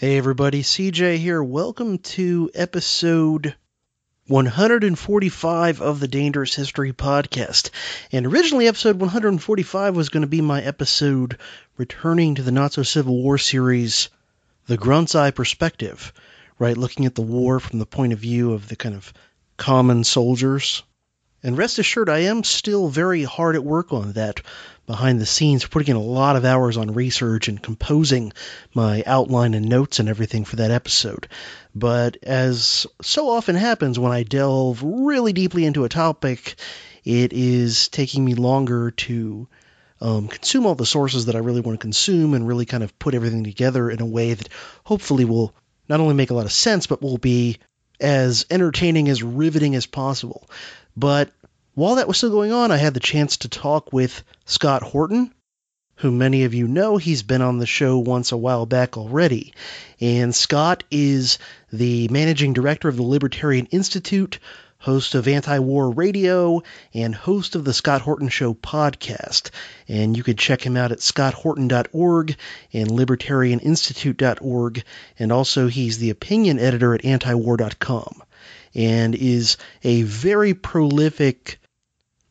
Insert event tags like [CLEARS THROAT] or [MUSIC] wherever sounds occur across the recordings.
Hey everybody, CJ here. Welcome to episode 145 of the Dangerous History Podcast. And originally, episode 145 was going to be my episode returning to the Not So Civil War series, The Grunt's Eye Perspective, right? Looking at the war from the point of view of the kind of common soldiers. And rest assured, I am still very hard at work on that behind the scenes, putting in a lot of hours on research and composing my outline and notes and everything for that episode. But as so often happens when I delve really deeply into a topic, it is taking me longer to um, consume all the sources that I really want to consume and really kind of put everything together in a way that hopefully will not only make a lot of sense, but will be as entertaining, as riveting as possible. But while that was still going on, I had the chance to talk with Scott Horton, who many of you know. He's been on the show once a while back already. And Scott is the managing director of the Libertarian Institute, host of Anti War Radio, and host of the Scott Horton Show podcast. And you could check him out at scotthorton.org and libertarianinstitute.org. And also, he's the opinion editor at antiwar.com and is a very prolific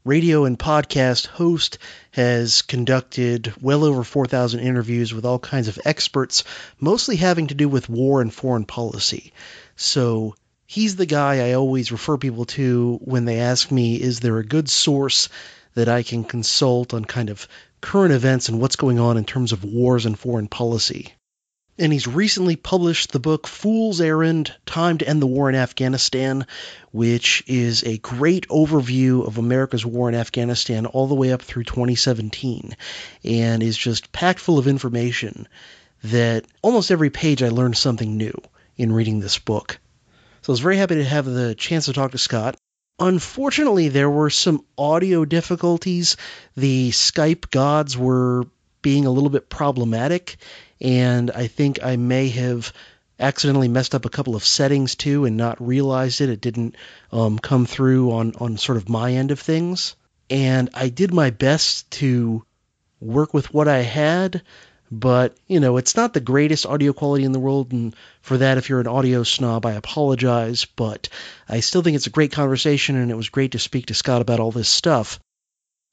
radio and podcast host, has conducted well over 4,000 interviews with all kinds of experts, mostly having to do with war and foreign policy. So he's the guy I always refer people to when they ask me, is there a good source that I can consult on kind of current events and what's going on in terms of wars and foreign policy? And he's recently published the book Fool's Errand Time to End the War in Afghanistan, which is a great overview of America's war in Afghanistan all the way up through 2017, and is just packed full of information that almost every page I learned something new in reading this book. So I was very happy to have the chance to talk to Scott. Unfortunately, there were some audio difficulties. The Skype gods were being a little bit problematic and I think I may have accidentally messed up a couple of settings too and not realized it. It didn't um, come through on, on sort of my end of things. And I did my best to work with what I had, but you know, it's not the greatest audio quality in the world. And for that, if you're an audio snob, I apologize. But I still think it's a great conversation, and it was great to speak to Scott about all this stuff.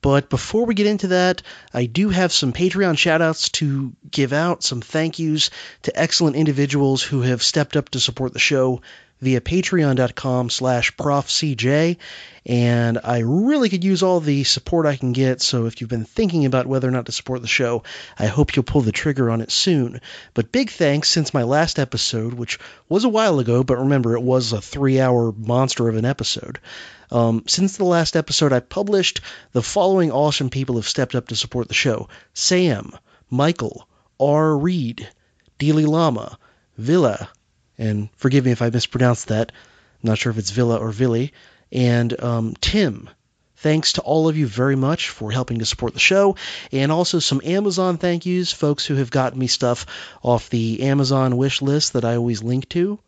But before we get into that, I do have some Patreon shoutouts to give out, some thank yous to excellent individuals who have stepped up to support the show via patreon.com slash profcj. And i really could use all the support i can get. So if you've been thinking about whether or not to support the show i hope you'll pull the trigger on it soon. But big thanks since my last episode which was a while ago but remember it was a three hour monster of an episode. Um, since the last episode I published, the following awesome people have stepped up to support the show. Sam, Michael, R. Reed, Dealey Lama, Villa, and forgive me if I mispronounced that. I'm not sure if it's Villa or Villy, and um, Tim. Thanks to all of you very much for helping to support the show, and also some Amazon thank yous, folks who have gotten me stuff off the Amazon wish list that I always link to.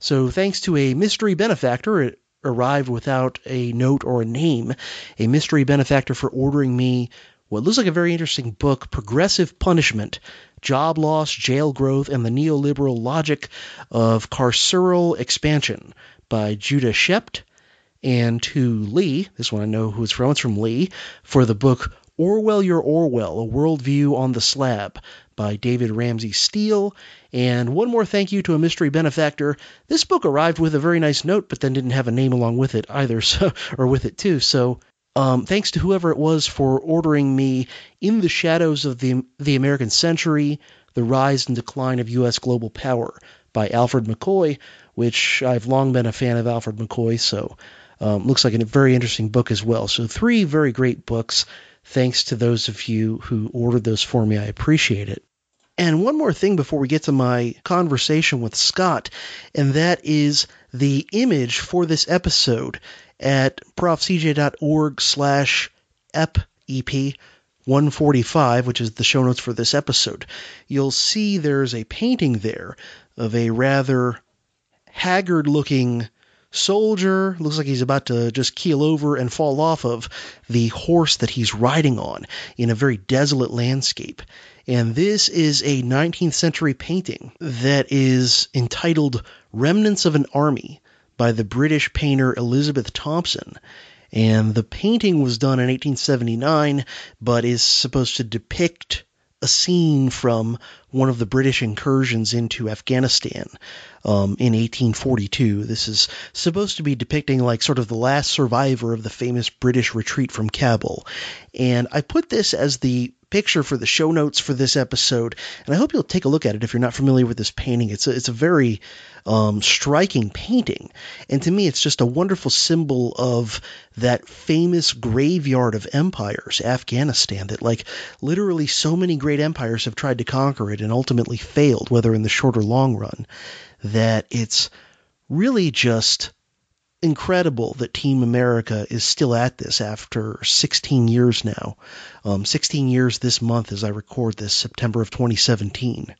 So thanks to a mystery benefactor it arrived without a note or a name, a mystery benefactor for ordering me what looks like a very interesting book, Progressive Punishment Job Loss, Jail Growth, and the Neoliberal Logic of Carceral Expansion by Judah Schept. And to Lee, this one I know who it's from, it's from Lee, for the book Orwell Your Orwell, A Worldview on the Slab by David Ramsay Steele. And one more thank you to a mystery benefactor. This book arrived with a very nice note, but then didn't have a name along with it either, [LAUGHS] so or with it too. So um, thanks to whoever it was for ordering me In the Shadows of the the American Century: The Rise and Decline of U.S. Global Power by Alfred McCoy, which I've long been a fan of Alfred McCoy, so um, looks like a very interesting book as well. So three very great books. Thanks to those of you who ordered those for me. I appreciate it. And one more thing before we get to my conversation with Scott, and that is the image for this episode at profcj.org slash ep 145, which is the show notes for this episode. You'll see there's a painting there of a rather haggard looking soldier. Looks like he's about to just keel over and fall off of the horse that he's riding on in a very desolate landscape. And this is a 19th century painting that is entitled Remnants of an Army by the British painter Elizabeth Thompson. And the painting was done in 1879, but is supposed to depict a scene from one of the British incursions into Afghanistan um, in 1842. This is supposed to be depicting like sort of the last survivor of the famous British retreat from Kabul. And I put this as the picture for the show notes for this episode, and I hope you'll take a look at it if you're not familiar with this painting. It's a, it's a very um, striking painting, and to me, it's just a wonderful symbol of that famous graveyard of empires, Afghanistan. That like literally so many great empires have tried to conquer it and ultimately failed, whether in the short or long run. That it's really just incredible that Team America is still at this after 16 years now. Um, 16 years this month as I record this, September of 2017.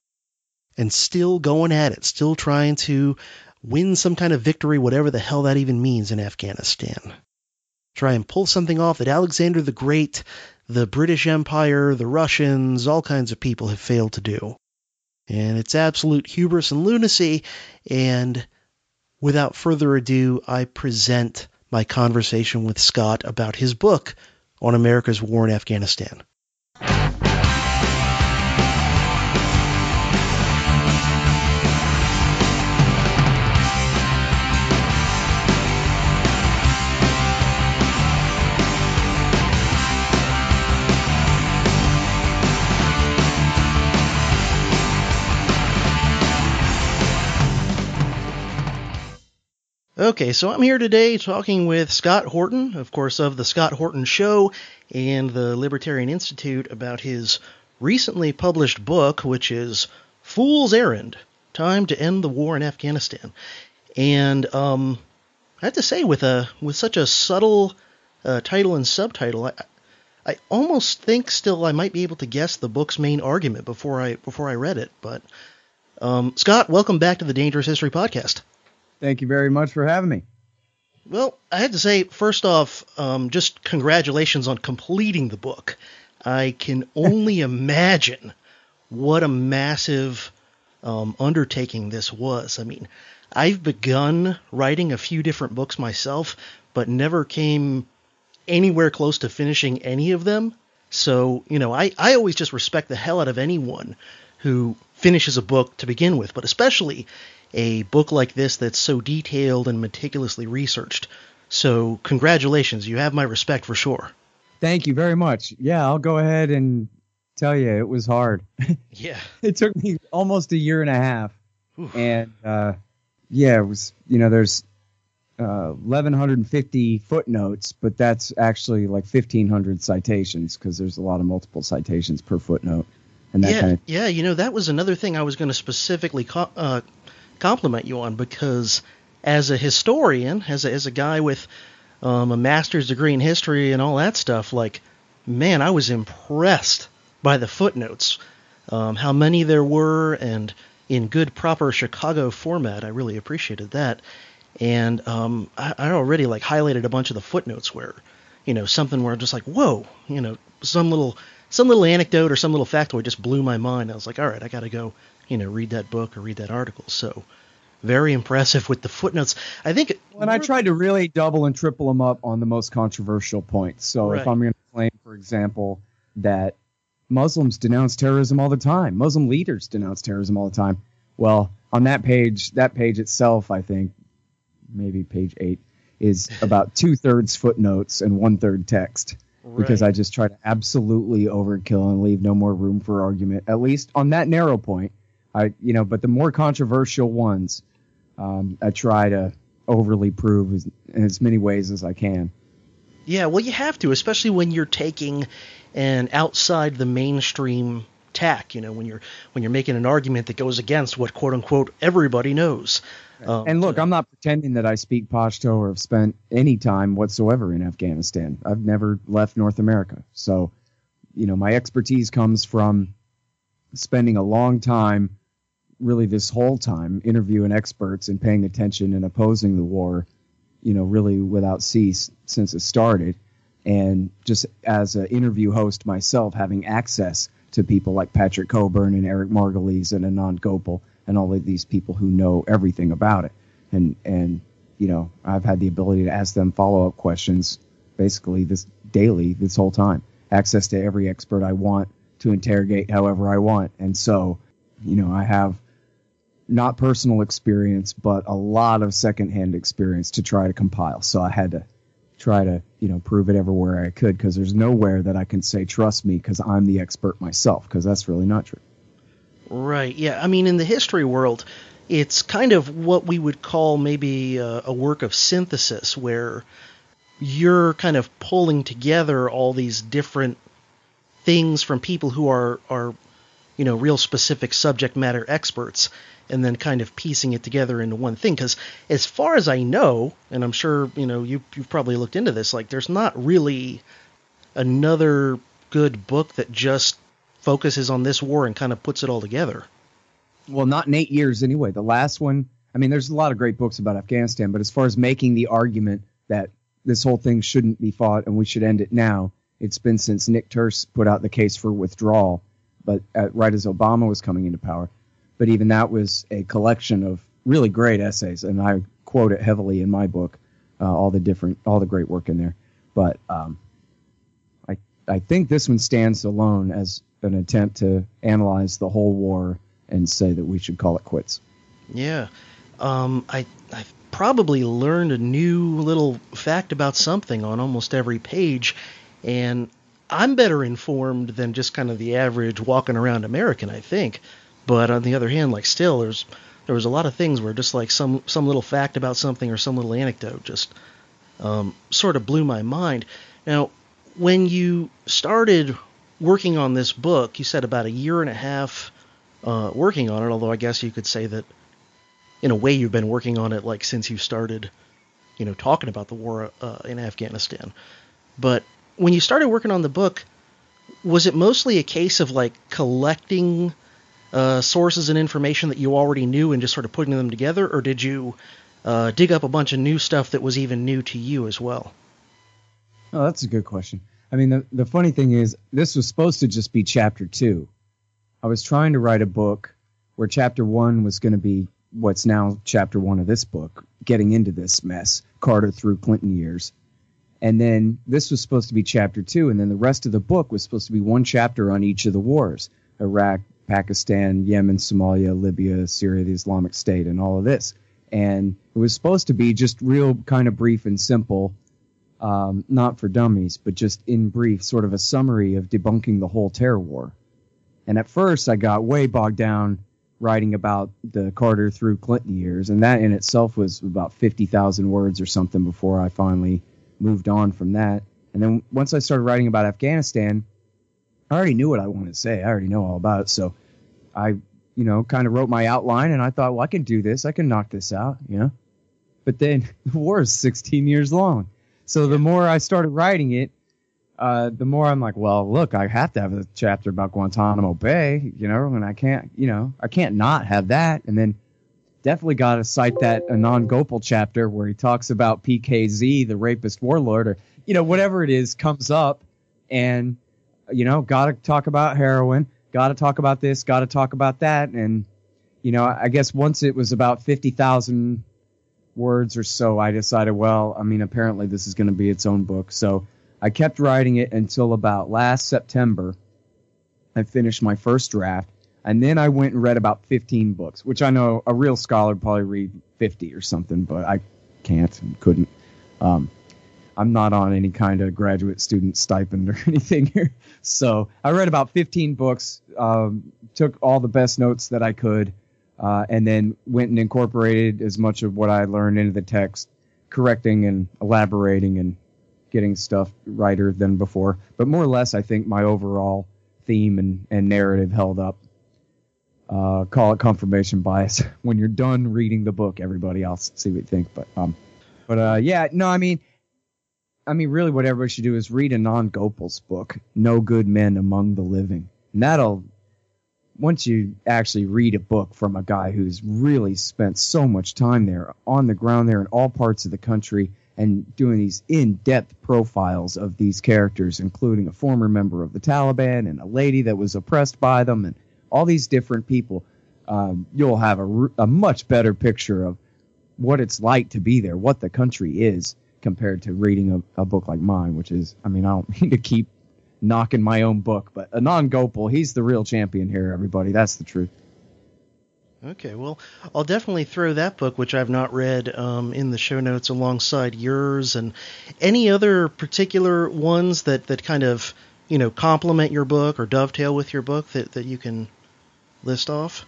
And still going at it, still trying to win some kind of victory, whatever the hell that even means in Afghanistan. Try and pull something off that Alexander the Great, the British Empire, the Russians, all kinds of people have failed to do. And it's absolute hubris and lunacy, and without further ado, I present my conversation with Scott about his book on America's war in Afghanistan. Okay, so I'm here today talking with Scott Horton, of course, of The Scott Horton Show and the Libertarian Institute about his recently published book, which is Fool's Errand Time to End the War in Afghanistan. And um, I have to say, with, a, with such a subtle uh, title and subtitle, I, I almost think still I might be able to guess the book's main argument before I, before I read it. But um, Scott, welcome back to the Dangerous History Podcast. Thank you very much for having me. Well, I had to say, first off, um, just congratulations on completing the book. I can [LAUGHS] only imagine what a massive um, undertaking this was. I mean, I've begun writing a few different books myself, but never came anywhere close to finishing any of them. So, you know, I, I always just respect the hell out of anyone who finishes a book to begin with, but especially a book like this that's so detailed and meticulously researched. So, congratulations. You have my respect for sure. Thank you very much. Yeah, I'll go ahead and tell you it was hard. [LAUGHS] Yeah. it took me almost a year and a half. Oof. And uh, yeah, it was, you know, there's uh, 1150 footnotes, but that's actually like 1500 citations because there's a lot of multiple citations per footnote. And that yeah, kind of yeah, you know that was another thing I was going to specifically co- uh, compliment you on because as a historian, as a, as a guy with um, a master's degree in history and all that stuff, like, man, I was impressed by the footnotes, um, how many there were, and in good, proper Chicago format. I really appreciated that. And um, I, I already like highlighted a bunch of the footnotes where, you know, something where I'm just like, whoa, you know, some little some little anecdote or some little factoid just blew my mind. I was like, all right, I got to go you know, read that book or read that article. So very impressive with the footnotes. I think. When I tried to really double and triple them up on the most controversial points. So right. if I'm going to claim, for example, that Muslims denounce terrorism all the time, Muslim leaders denounce terrorism all the time. Well, on that page, that page itself, I think, maybe page eight, is [LAUGHS] about two thirds footnotes and one third text. Right. Because I just try to absolutely overkill and leave no more room for argument, at least on that narrow point. I, you know, but the more controversial ones, um, I try to overly prove as, in as many ways as I can. Yeah, well, you have to, especially when you're taking an outside the mainstream tack. You know, when you're when you're making an argument that goes against what quote unquote everybody knows. Um, and look, I'm not pretending that I speak Pashto or have spent any time whatsoever in Afghanistan. I've never left North America, so you know my expertise comes from spending a long time really this whole time interviewing experts and paying attention and opposing the war you know, really without cease since it started. And just as an interview host myself, having access to people like Patrick Cockburn and Eric Margolis and Anand Gopal and all of these people who know everything about it. And, and, you know, I've had the ability to ask them follow up questions basically this daily this whole time. Access to every expert I want to interrogate however I want. And so, you know, I have not personal experience, but a lot of secondhand experience to try to compile. So I had to try to, you know, prove it everywhere I could because there's nowhere that I can say, trust me, because I'm the expert myself, because that's really not true. Right. Yeah. I mean, in the history world, it's kind of what we would call maybe a, a work of synthesis where you're kind of pulling together all these different things from people who are, are you know, real specific subject matter experts and then kind of piecing it together into one thing. Because as far as I know, and I'm sure you know you you've probably looked into this, like there's not really another good book that just focuses on this war and kind of puts it all together. Well, not in eight years anyway. The last one, I mean, there's a lot of great books about Afghanistan, but as far as making the argument that this whole thing shouldn't be fought and we should end it now, it's been since Nick Turse put out the case for withdrawal, but at, right as Obama was coming into power but even that was a collection of really great essays, and I quote it heavily in my book, uh, all the different, all the great work in there. But um, I, I think this one stands alone as an attempt to analyze the whole war and say that we should call it quits. Yeah, um, I, I've probably learned a new little fact about something on almost every page, and I'm better informed than just kind of the average walking around American. I think. But on the other hand, like still, there's there was a lot of things where just like some some little fact about something or some little anecdote just um, sort of blew my mind. Now, when you started working on this book, you said about a year and a half uh, working on it. Although I guess you could say that in a way you've been working on it like since you started, you know, talking about the war uh, in Afghanistan. But when you started working on the book, was it mostly a case of like collecting uh, sources and information that you already knew and just sort of putting them together, or did you uh, dig up a bunch of new stuff that was even new to you as well? Oh, that's a good question. I mean, the, the funny thing is, this was supposed to just be chapter two. I was trying to write a book where chapter one was going to be what's now chapter one of this book, getting into this mess, Carter through Clinton years. And then this was supposed to be chapter two, and then the rest of the book was supposed to be one chapter on each of the wars Iraq, Pakistan, Yemen, Somalia, Libya, Syria, the Islamic State, and all of this. And it was supposed to be just real kind of brief and simple, um, not for dummies, but just in brief, sort of a summary of debunking the whole terror war. And at first, I got way bogged down writing about the Carter through Clinton years, and that in itself was about 50,000 words or something before I finally moved on from that. And then once I started writing about Afghanistan, I already knew what I wanted to say. I already know all about it. So I, you know, kind of wrote my outline and I thought, well, I can do this. I can knock this out, you know. But then [LAUGHS] the war is 16 years long. So the more I started writing it, uh, the more I'm like, well, look, I have to have a chapter about Guantanamo Bay, you know, and I can't, you know, I can't not have that. And then definitely got to cite that Anand Gopal chapter where he talks about PKZ, the rapist warlord, or, you know, whatever it is comes up. And, you know, got to talk about heroin got to talk about this, got to talk about that. And, you know, I guess once it was about 50,000 words or so, I decided, well, I mean, apparently this is going to be its own book. So I kept writing it until about last September. I finished my first draft. And then I went and read about 15 books, which I know a real scholar would probably read 50 or something, but I can't and couldn't. Um, I'm not on any kind of graduate student stipend or [LAUGHS] anything here. So I read about 15 books, um, took all the best notes that I could, uh, and then went and incorporated as much of what I learned into the text, correcting and elaborating and getting stuff righter than before. But more or less, I think my overall theme and, and narrative held up. Uh, call it confirmation bias. [LAUGHS] when you're done reading the book, everybody else see what you think. But um, but uh, yeah, no, I mean I mean, really, what everybody should do is read Anand Gopal's book, No Good Men Among the Living. And that'll once you actually read a book from a guy who's really spent so much time there on the ground there in all parts of the country and doing these in-depth profiles of these characters including a former member of the Taliban and a lady that was oppressed by them and all these different people um, you'll have a, a much better picture of what it's like to be there what the country is compared to reading a, a book like mine which is i mean i don't [LAUGHS] mean to keep knocking my own book. But Anand Gopal, he's the real champion here, everybody. That's the truth. Okay, well, I'll definitely throw that book, which I've not read, um, in the show notes alongside yours, and any other particular ones that, that kind of, you know, complement your book or dovetail with your book that, that you can list off.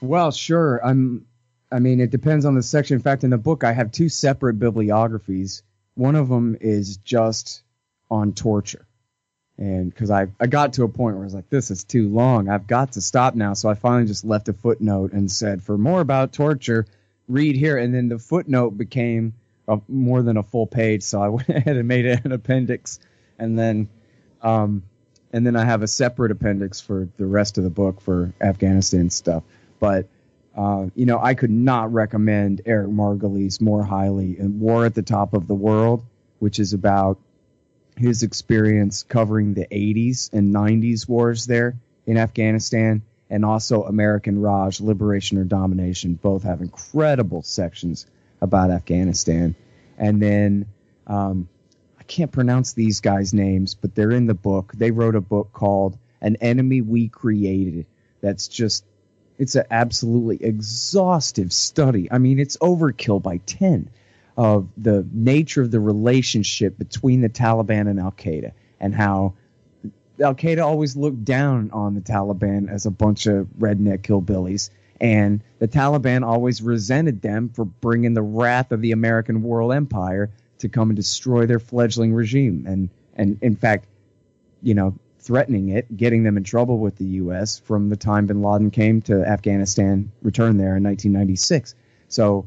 Well, sure. I'm. I mean, it depends on the section. In fact, in the book, I have two separate bibliographies. One of them is just on torture and because I, I got to a point where I was like, this is too long. I've got to stop now. So I finally just left a footnote and said, for more about torture, read here. And then the footnote became a, more than a full page. So I [LAUGHS] went ahead and made it an appendix. And then, um, and then I have a separate appendix for the rest of the book for Afghanistan stuff. But, uh, you know, I could not recommend Eric Margolis more highly. And War at the Top of the World, which is about his experience covering the 80s and 90s wars there in Afghanistan and also American Raj, Liberation or Domination. Both have incredible sections about Afghanistan. And then um, can't pronounce these guys' names, but they're in the book. They wrote a book called An Enemy We Created that's just, it's an absolutely exhaustive study. I mean, it's overkill by 10 of the nature of the relationship between the Taliban and Al Qaeda and how Al Qaeda always looked down on the Taliban as a bunch of redneck hillbillies. And the Taliban always resented them for bringing the wrath of the American world empire to come and destroy their fledgling regime. And, and in fact, you know, threatening it, getting them in trouble with the U.S. from the time bin Laden came to Afghanistan, returned there in 1996. So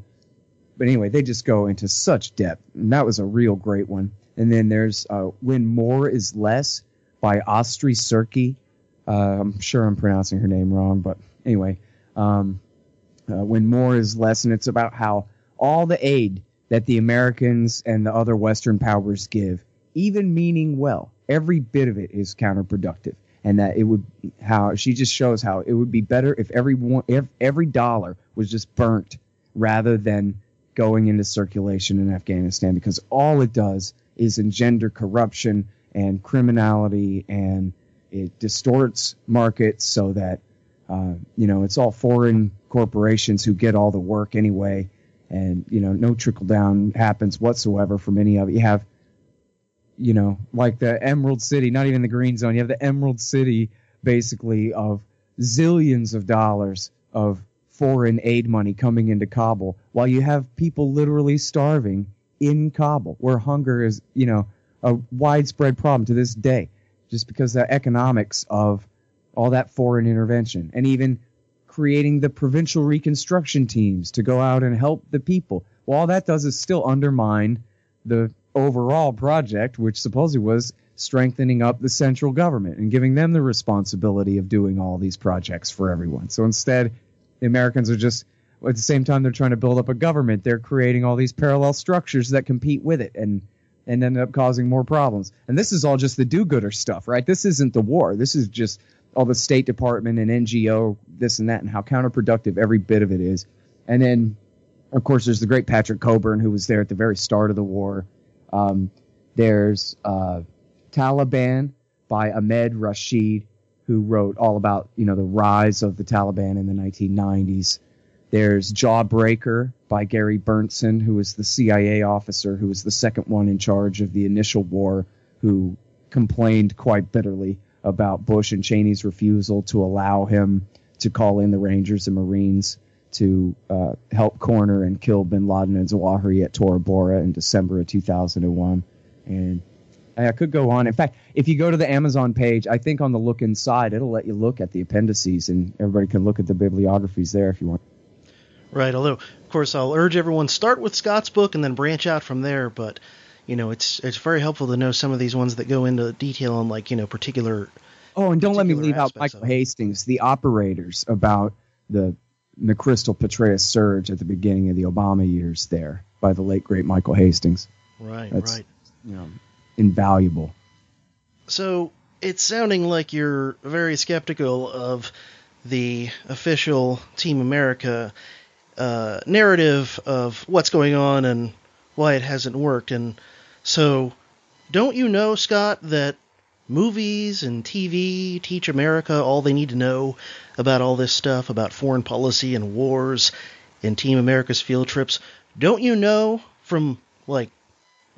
but anyway, they just go into such depth, and that was a real great one. And then there's uh, When More Is Less by Astri Suhrke. Uh, I'm sure I'm pronouncing her name wrong, but anyway, um, uh, When More Is Less, and it's about how all the aid that the Americans and the other Western powers give, even meaning well, every bit of it is counterproductive. And that it would how she just shows how it would be better if every one if every dollar was just burnt rather than going into circulation in Afghanistan because all it does is engender corruption and criminality and it distorts markets so that uh, you know it's all foreign corporations who get all the work anyway and you know no trickle down happens whatsoever from any of it you have you know like the emerald city not even the green zone. You have the emerald city basically of zillions of dollars of foreign aid money coming into Kabul while you have people literally starving in Kabul where hunger is, you know, a widespread problem to this day just because the economics of all that foreign intervention. And even creating the provincial reconstruction teams to go out and help the people. Well, all that does is still undermine the overall project, which supposedly was strengthening up the central government and giving them the responsibility of doing all these projects for everyone. So instead, the Americans are just at the same time they're trying to build up a government, they're creating all these parallel structures that compete with it and and end up causing more problems. And this is all just the do-gooder stuff, right? This isn't the war. This is just all the State Department and NGO, this and that, and how counterproductive every bit of it is. And then, of course, there's the great Patrick Cockburn who was there at the very start of the war. Um, there's uh, Taliban by Ahmed Rashid, who wrote all about you know the rise of the Taliban in the 1990s. There's Jawbreaker by Gary Berntsen, who was the CIA officer who was the second one in charge of the initial war, who complained quite bitterly about Bush and Cheney's refusal to allow him to call in the Rangers and Marines to uh, help corner and kill bin Laden and Zawahiri at Tora Bora in December of 2001. And I could go on. In fact, if you go to the Amazon page, I think on the look inside, it'll let you look at the appendices, and everybody can look at the bibliographies there if you want. Right. Although, of course, I'll urge everyone start with Scott's book and then branch out from there. But you know, it's it's very helpful to know some of these ones that go into detail on like you know particular Oh, and don't let me leave out Michael Hastings, the operators about the McChrystal Petraeus surge at the beginning of the Obama years there by the late great Michael Hastings. Right, That's, right. You know, invaluable. So it's sounding like you're very skeptical of the official Team America uh, narrative of what's going on and why it hasn't worked. And so, don't you know, Scott, that movies and TV teach America all they need to know about all this stuff, about foreign policy and wars and Team America's field trips? Don't you know from like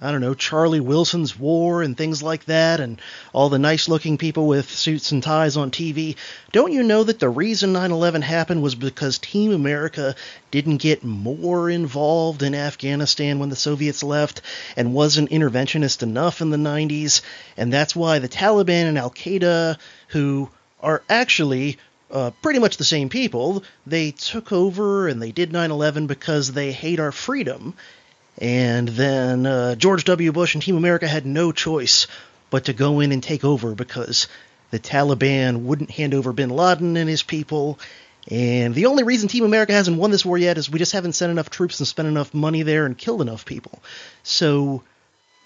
I don't know, Charlie Wilson's War and things like that, and all the nice looking people with suits and ties on TV. Don't you know that the reason 9 11 happened was because Team America didn't get more involved in Afghanistan when the Soviets left and wasn't interventionist enough in the 90s? And that's why the Taliban and Al Qaeda, who are actually uh, pretty much the same people. They took over and they did 9 11 because they hate our freedom and then uh, George W. Bush and Team America had no choice but to go in and take over because the Taliban wouldn't hand over bin Laden and his people. And the only reason Team America hasn't won this war yet is we just haven't sent enough troops and spent enough money there and killed enough people. So,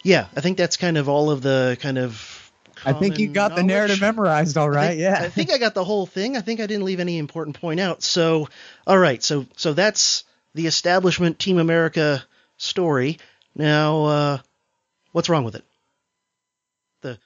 yeah, I think that's kind of all of the kind of. I think you got knowledge. the narrative memorized all right. I think, yeah. I think I got the whole thing. I think I didn't leave any important point out. So, all right. So, so that's the establishment Team America story. Now, uh, what's wrong with it? The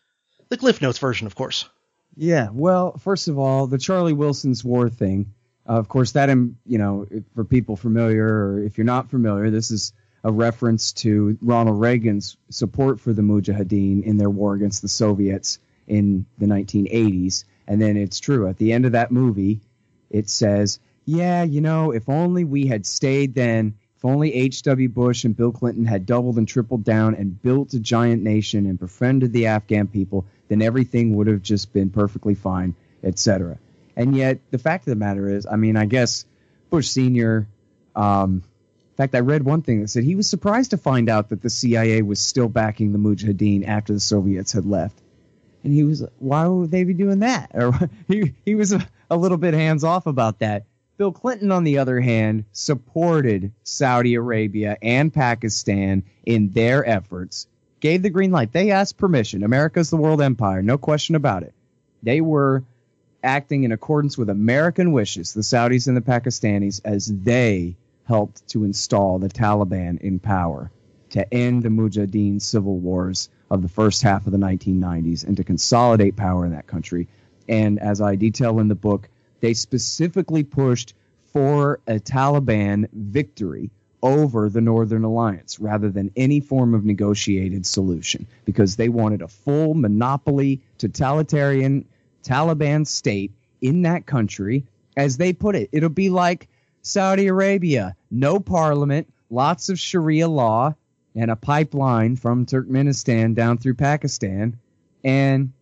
the Cliff Notes version, of course. Yeah. Well, first of all, the Charlie Wilson's War thing. Uh, of course, that um, you know, for people familiar, or if you're not familiar, this is a reference to Ronald Reagan's support for the Mujahideen in their war against the Soviets in the 1980s. And then it's true at the end of that movie, it says, "Yeah, you know, if only we had stayed then if only H.W. Bush and Bill Clinton had doubled and tripled down and built a giant nation and befriended the Afghan people, then everything would have just been perfectly fine, etc. And yet, the fact of the matter is, I mean, I guess Bush Sr. Um, in fact, I read one thing that said he was surprised to find out that the CIA was still backing the Mujahideen after the Soviets had left. And he was, why would they be doing that? [LAUGHS] Or he, he was a, a little bit hands off about that. Bill Clinton, on the other hand, supported Saudi Arabia and Pakistan in their efforts, gave the green light. They asked permission. America's the world empire, no question about it. They were acting in accordance with American wishes, the Saudis and the Pakistanis, as they helped to install the Taliban in power to end the Mujahideen civil wars of the first half of the 1990s and to consolidate power in that country. And as I detail in the book, they specifically pushed for a Taliban victory over the Northern Alliance rather than any form of negotiated solution because they wanted a full monopoly totalitarian Taliban state in that country. As they put it, it'll be like Saudi Arabia no parliament, lots of Sharia law, and a pipeline from Turkmenistan down through Pakistan. And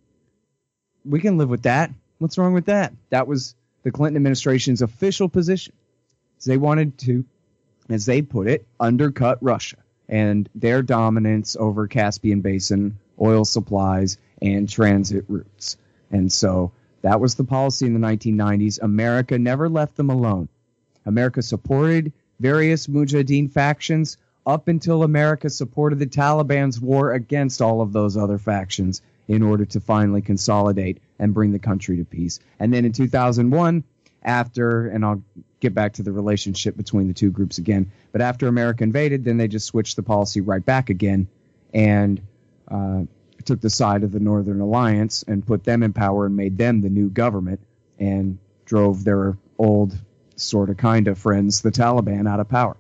we can live with that. What's wrong with that? That was the Clinton administration's official position. They wanted to, as they put it, undercut Russia and their dominance over Caspian Basin oil supplies and transit routes. And so that was the policy in the 1990s. America never left them alone. America supported various Mujahideen factions up until America supported the Taliban's war against all of those other factions in order to finally consolidate and bring the country to peace. And then in 2001, after, and I'll get back to the relationship between the two groups again, but after America invaded, then they just switched the policy right back again and uh, took the side of the Northern Alliance and put them in power and made them the new government and drove their old sort of kind of friends, the Taliban, out of power.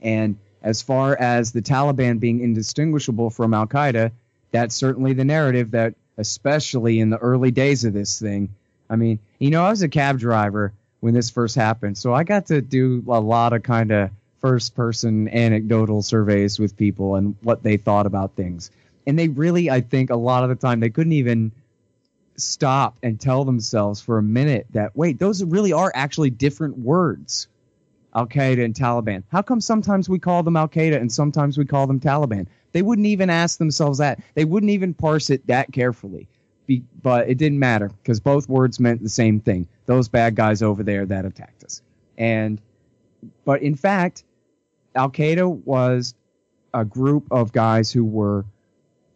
And as far as the Taliban being indistinguishable from Al Qaeda, that's certainly the narrative that, especially in the early days of this thing, I mean, you know, I was a cab driver when this first happened, so I got to do a lot of kind of first person anecdotal surveys with people and what they thought about things. And they really, I think, a lot of the time, they couldn't even stop and tell themselves for a minute that, wait, those really are actually different words. Al Qaeda and Taliban. How come sometimes we call them Al Qaeda and sometimes we call them Taliban? They wouldn't even ask themselves that. They wouldn't even parse it that carefully be, but it didn't matter because both words meant the same thing. Those bad guys over there that attacked us. And, but in fact, Al Qaeda was a group of guys who were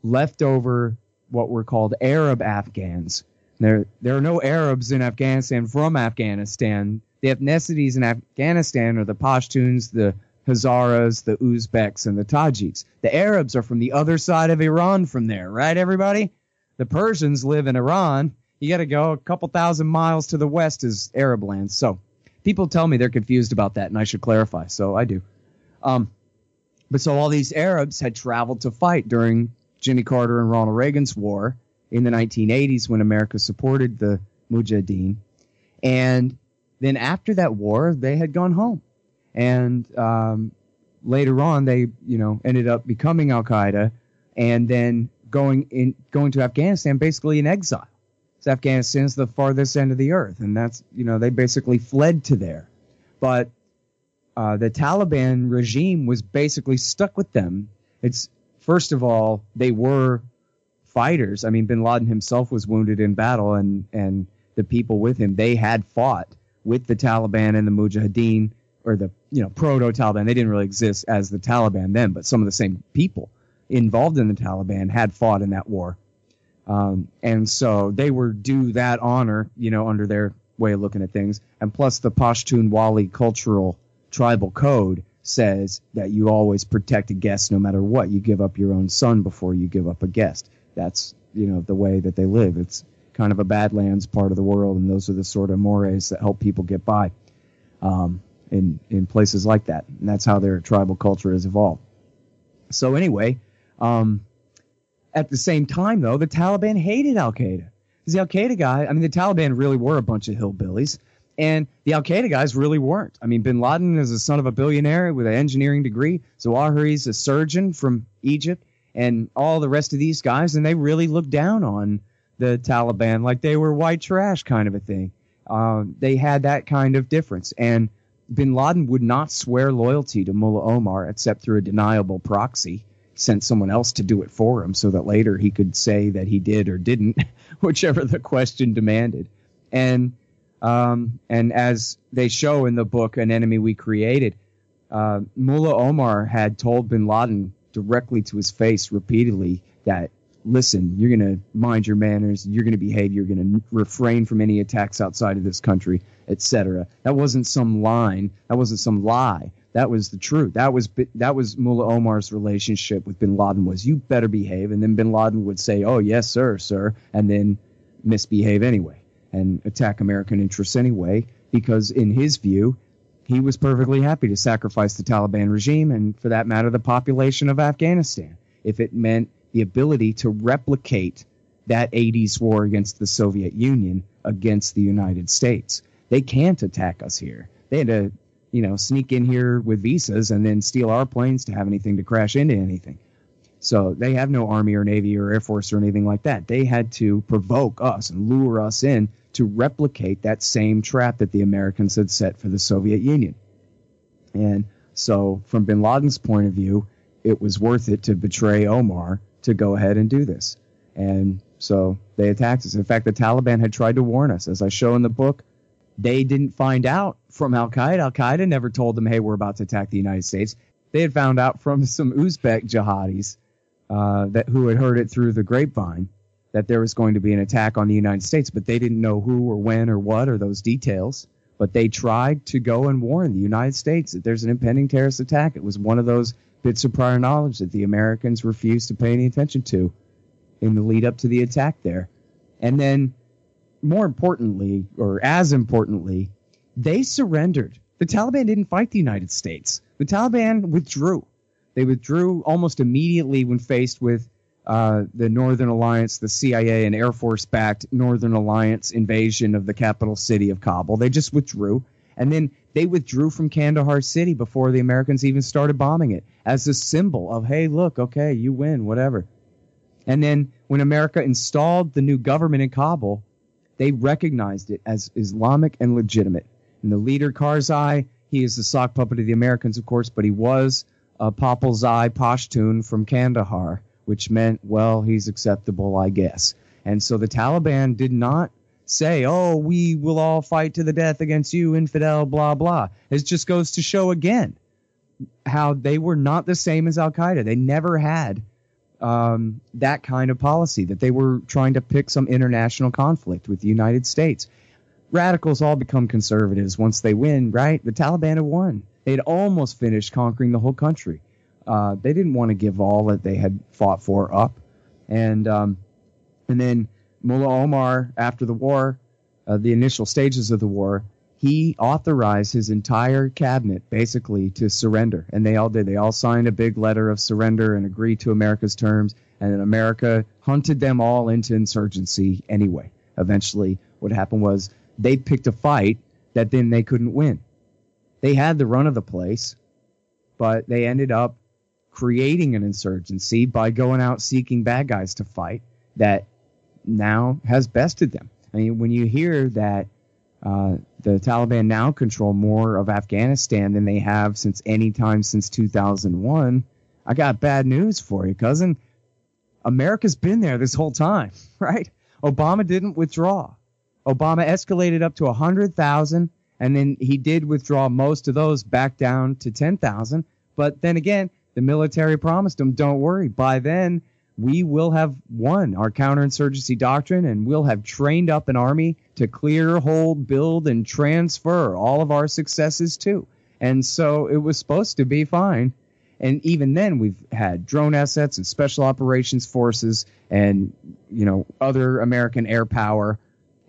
leftover, what were called Arab Afghans. There, there are no Arabs in Afghanistan from Afghanistan. The ethnicities in Afghanistan are the Pashtuns, the Hazaras, the Uzbeks, and the Tajiks. The Arabs are from the other side of Iran from there, right, everybody? The Persians live in Iran. You got to go a couple thousand miles to the west is Arab lands. So people tell me they're confused about that, and I should clarify. So I do. Um, but so all these Arabs had traveled to fight during Jimmy Carter and Ronald Reagan's war in the 1980s when America supported the Mujahideen. And then after that war, they had gone home. And um, later on, they, you know, ended up becoming Al Qaeda and then going in going to Afghanistan basically in exile. So Afghanistan's the farthest end of the earth, and that's you know they basically fled to there. But uh, the Taliban regime was basically stuck with them. It's first of all they were fighters. I mean, Bin Laden himself was wounded in battle, and and the people with him they had fought with the Taliban and the Mujahideen or the you know proto Taliban. They didn't really exist as the Taliban then, but some of the same people involved in the Taliban had fought in that war. Um, and so they were due that honor, you know, under their way of looking at things. And plus, the Pashtunwali cultural tribal code says that you always protect a guest no matter what. You give up your own son before you give up a guest. That's, you know, the way that they live. It's kind of a badlands part of the world, and those are the sort of mores that help people get by um, in, in places like that. And that's how their tribal culture has evolved. So, anyway, um, at the same time, though, the Taliban hated Al Qaeda. The Al Qaeda guy, I mean, the Taliban really were a bunch of hillbillies, and the Al Qaeda guys really weren't. I mean, bin Laden is the son of a billionaire with an engineering degree. Zawahiri's a surgeon from Egypt, and all the rest of these guys, and they really looked down on the Taliban like they were white trash kind of a thing. Uh, they had that kind of difference. And bin Laden would not swear loyalty to Mullah Omar except through a deniable proxy sent someone else to do it for him so that later he could say that he did or didn't, [LAUGHS] whichever the question demanded. And um, and as they show in the book, An Enemy We Created, uh, Mullah Omar had told bin Laden directly to his face repeatedly that, listen, you're going to mind your manners, you're going to behave, you're going to refrain from any attacks outside of this country, etc. That wasn't some line, that wasn't some lie. That was the truth. That was that was Mullah Omar's relationship with Bin Laden was you better behave, and then Bin Laden would say, "Oh yes, sir, sir," and then misbehave anyway and attack American interests anyway, because in his view, he was perfectly happy to sacrifice the Taliban regime and, for that matter, the population of Afghanistan if it meant the ability to replicate that 80s war against the Soviet Union against the United States. They can't attack us here. They had to you know, sneak in here with visas and then steal our planes to have anything to crash into anything. So they have no army or navy or air force or anything like that. They had to provoke us and lure us in to replicate that same trap that the Americans had set for the Soviet Union. And so, from bin Laden's point of view, it was worth it to betray Omar to go ahead and do this. And so they attacked us. In fact, the Taliban had tried to warn us. As I show in the book, they didn't find out from Al Qaeda. Al Qaeda never told them, hey, we're about to attack the United States. They had found out from [LAUGHS] some Uzbek jihadis uh, that who had heard it through the grapevine that there was going to be an attack on the United States, but they didn't know who or when or what or those details. But they tried to go and warn the United States that there's an impending terrorist attack. It was one of those bits of prior knowledge that the Americans refused to pay any attention to in the lead up to the attack there. And then more importantly, or as importantly, they surrendered. The Taliban didn't fight the United States. The Taliban withdrew. They withdrew almost immediately when faced with uh, the Northern Alliance, the CIA and Air Force backed Northern Alliance invasion of the capital city of Kabul. They just withdrew. And then they withdrew from Kandahar City before the Americans even started bombing it as a symbol of, hey, look, okay, you win, whatever. And then when America installed the new government in Kabul, they recognized it as Islamic and legitimate. And the leader, Karzai, he is the sock puppet of the Americans, of course, but he was a Popalzai Pashtun from Kandahar, which meant, well, he's acceptable, I guess. And so the Taliban did not say, oh, we will all fight to the death against you, infidel, blah, blah. It just goes to show again how they were not the same as Al Qaeda. They never had um, that kind of policy, that they were trying to pick some international conflict with the United States. Radicals all become conservatives once they win, right? The Taliban had won. They'd almost finished conquering the whole country. Uh, they didn't want to give all that they had fought for up. And, um, and then Mullah Omar, after the war, uh, the initial stages of the war, he authorized his entire cabinet basically to surrender. And they all did. They all signed a big letter of surrender and agreed to America's terms. And then America hunted them all into insurgency anyway. Eventually, what happened was they picked a fight that then they couldn't win. They had the run of the place, but they ended up creating an insurgency by going out seeking bad guys to fight that now has bested them. I mean, when you hear that uh, the Taliban now control more of Afghanistan than they have since any time since 2001, I got bad news for you, cousin. America's been there this whole time, [LAUGHS] right? Obama didn't withdraw. Obama escalated up to 100,000, and then he did withdraw most of those back down to 10,000. But then again, the military promised him, don't worry, by then we will have won our counterinsurgency doctrine and we'll have trained up an army to clear, hold, build, and transfer all of our successes too. And so it was supposed to be fine. And even then, we've had drone assets and special operations forces and, you know, other American air power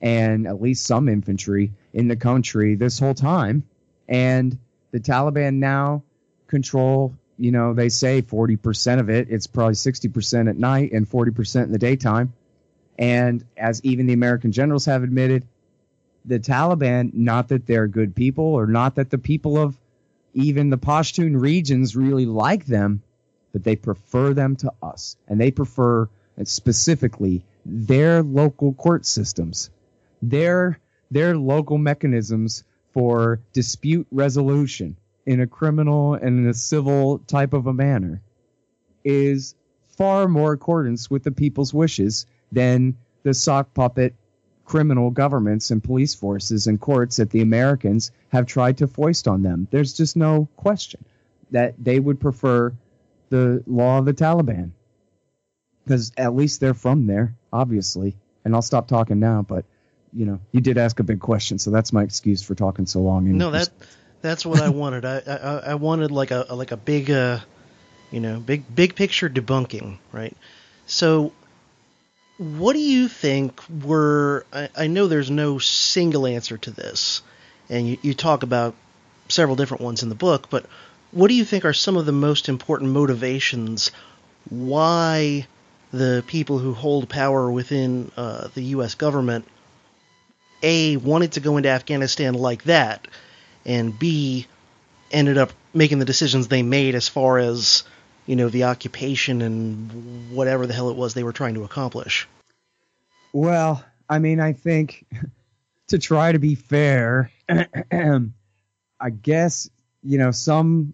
and at least some infantry in the country this whole time. And the Taliban now control you know, they say 40% of it, it's probably 60% at night and 40% in the daytime. And as even the American generals have admitted, the Taliban, not that they're good people or not that the people of even the Pashtun regions really like them, but they prefer them to us. And they prefer specifically their local court systems, their, their local mechanisms for dispute resolution in a criminal and in a civil type of a manner is far more accordance with the people's wishes than the sock puppet criminal governments and police forces and courts that the Americans have tried to foist on them. There's just no question that they would prefer the law of the Taliban because at least they're from there, obviously. And I'll stop talking now, but you know, you did ask a big question, so that's my excuse for talking so long. No, that that's what I wanted. I, I, I wanted like a like a big uh, you know, big big picture debunking, right? So, what do you think were? I, I know there's no single answer to this, and you, you talk about several different ones in the book, but what do you think are some of the most important motivations why the people who hold power within uh, the U.S. government a wanted to go into Afghanistan like that? And B ended up making the decisions they made as far as you know the occupation and whatever the hell it was they were trying to accomplish. Well, I mean, I think [LAUGHS] to try to be fair, [CLEARS THROAT] I guess you know some.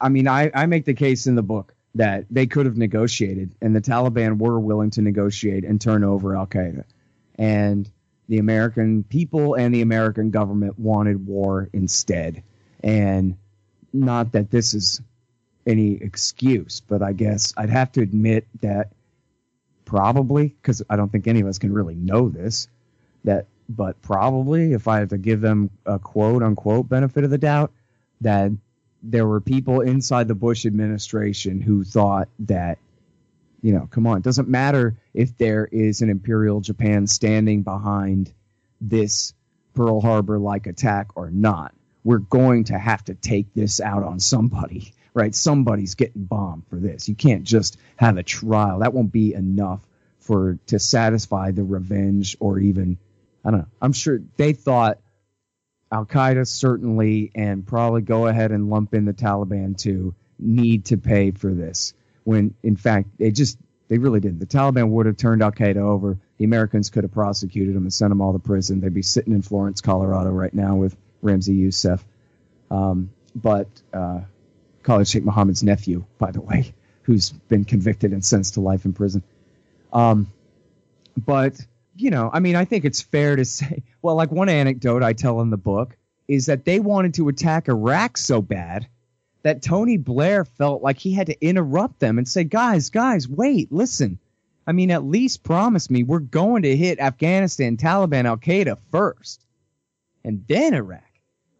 I mean, I, I make the case in the book that they could have negotiated, and the Taliban were willing to negotiate and turn over Al Qaeda, and the American people and the American government wanted war instead. And not that this is any excuse, but I guess I'd have to admit that probably, because I don't think any of us can really know this, that, but probably if I had to give them a quote unquote benefit of the doubt, that there were people inside the Bush administration who thought that you know, come on. It doesn't matter if there is an Imperial Japan standing behind this Pearl Harbor like attack or not. We're going to have to take this out on somebody, [LAUGHS] right? Somebody's getting bombed for this. You can't just have a trial. That won't be enough for to satisfy the revenge or even I don't know. I'm sure they thought Al Qaeda certainly and probably go ahead and lump in the Taliban too need to pay for this when in fact they just they really didn't. The Taliban would have turned Al Qaeda over. The Americans could have prosecuted them and sent them all to prison. They'd be sitting in Florence, Colorado, right now with Ramzi Youssef. Um, but uh, Khalid Sheikh Mohammed's nephew, by the way, who's been convicted and sentenced to life in prison. Um, But, you know, I mean, I think it's fair to say, well, like one anecdote I tell in the book is that they wanted to attack Iraq so bad that Tony Blair felt like he had to interrupt them and say, guys, guys, wait, listen. I mean, at least promise me we're going to hit Afghanistan, Taliban, Al Qaeda first, and then Iraq,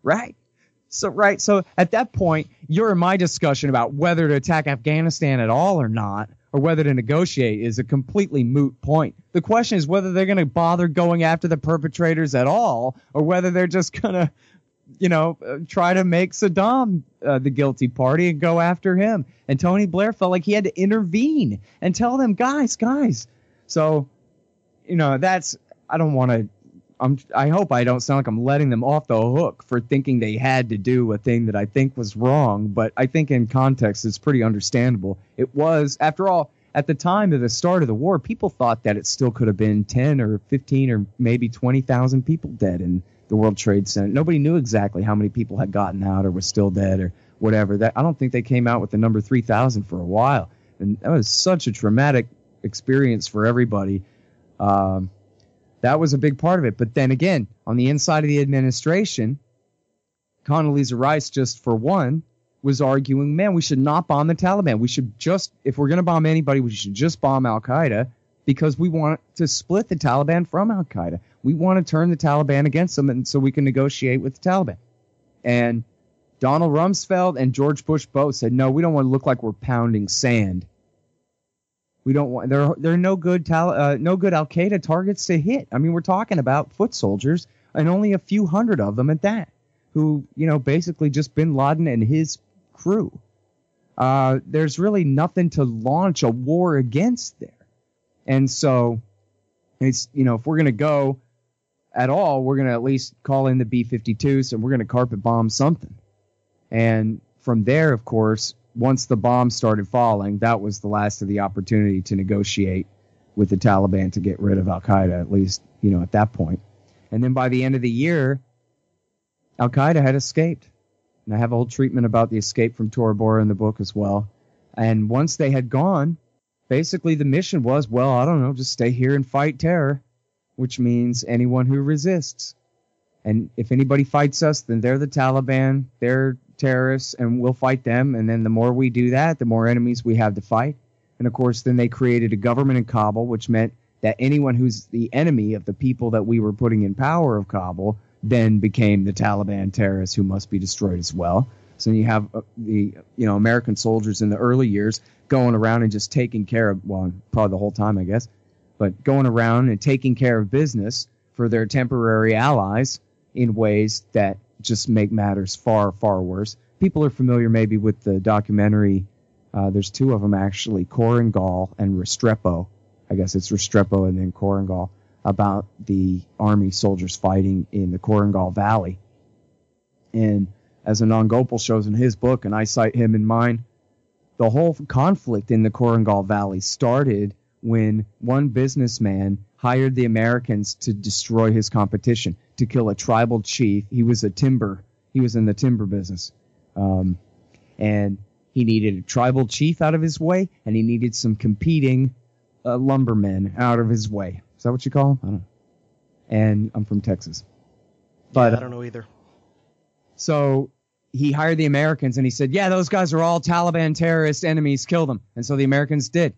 right? So, right. So at that point, you're in my discussion about whether to attack Afghanistan at all or not, or whether to negotiate is a completely moot point. The question is whether they're going to bother going after the perpetrators at all, or whether they're just going to you know, uh, try to make Saddam uh, the guilty party and go after him. And Tony Blair felt like he had to intervene and tell them, guys, guys. So, you know, that's I don't want to. I'm. I hope I don't sound like I'm letting them off the hook for thinking they had to do a thing that I think was wrong. But I think in context, it's pretty understandable. It was, after all, at the time of the start of the war, people thought that it still could have been 10 or 15 or maybe 20,000 people dead. And the World Trade Center. Nobody knew exactly how many people had gotten out or were still dead or whatever. That I don't think they came out with the number 3,000 for a while, and that was such a traumatic experience for everybody. Um, that was a big part of it. But then again, on the inside of the administration, Condoleezza Rice, just for one, was arguing, man, we should not bomb the Taliban. We should just, if we're going to bomb anybody, we should just bomb Al Qaeda because we want to split the Taliban from Al Qaeda. We want to turn the Taliban against them, and so we can negotiate with the Taliban. And Donald Rumsfeld and George Bush both said, no, we don't want to look like we're pounding sand. We don't want there. There are no good Tal, uh, no good Al Qaeda targets to hit. I mean, we're talking about foot soldiers, and only a few hundred of them at that, who you know basically just Bin Laden and his crew. Uh, there's really nothing to launch a war against there. And so it's, you know, if we're going to go at all, we're going to at least call in the B 52s and we're going to carpet bomb something. And from there, of course, once the bombs started falling, that was the last of the opportunity to negotiate with the Taliban to get rid of Al Qaeda, at least, you know, at that point. And then by the end of the year, Al Qaeda had escaped. And I have a whole treatment about the escape from Tora Bora in the book as well. And once they had gone, basically the mission was, well, I don't know, just stay here and fight terror, which means anyone who resists. And if anybody fights us, then they're the Taliban, they're terrorists, and we'll fight them. And then the more we do that, the more enemies we have to fight. And of course, then they created a government in Kabul, which meant that anyone who's the enemy of the people that we were putting in power of Kabul then became the Taliban terrorists who must be destroyed as well. So you have uh, the you know American soldiers in the early years going around and just taking care of well probably the whole time I guess, but going around and taking care of business for their temporary allies in ways that just make matters far far worse. People are familiar maybe with the documentary. Uh, there's two of them actually, Korengal and Restrepo. I guess it's Restrepo and then Korengal about the army soldiers fighting in the Korengal Valley. And as Anand Gopal shows in his book, and I cite him in mine, the whole conflict in the Korengal Valley started when one businessman hired the Americans to destroy his competition, to kill a tribal chief. He was a timber, he was in the timber business. Um, and he needed a tribal chief out of his way, and he needed some competing uh, lumbermen out of his way. Is that what you call them? I don't know. And I'm from Texas. But yeah, I don't know either. So he hired the Americans and he said, Yeah, those guys are all Taliban terrorist enemies, kill them. And so the Americans did.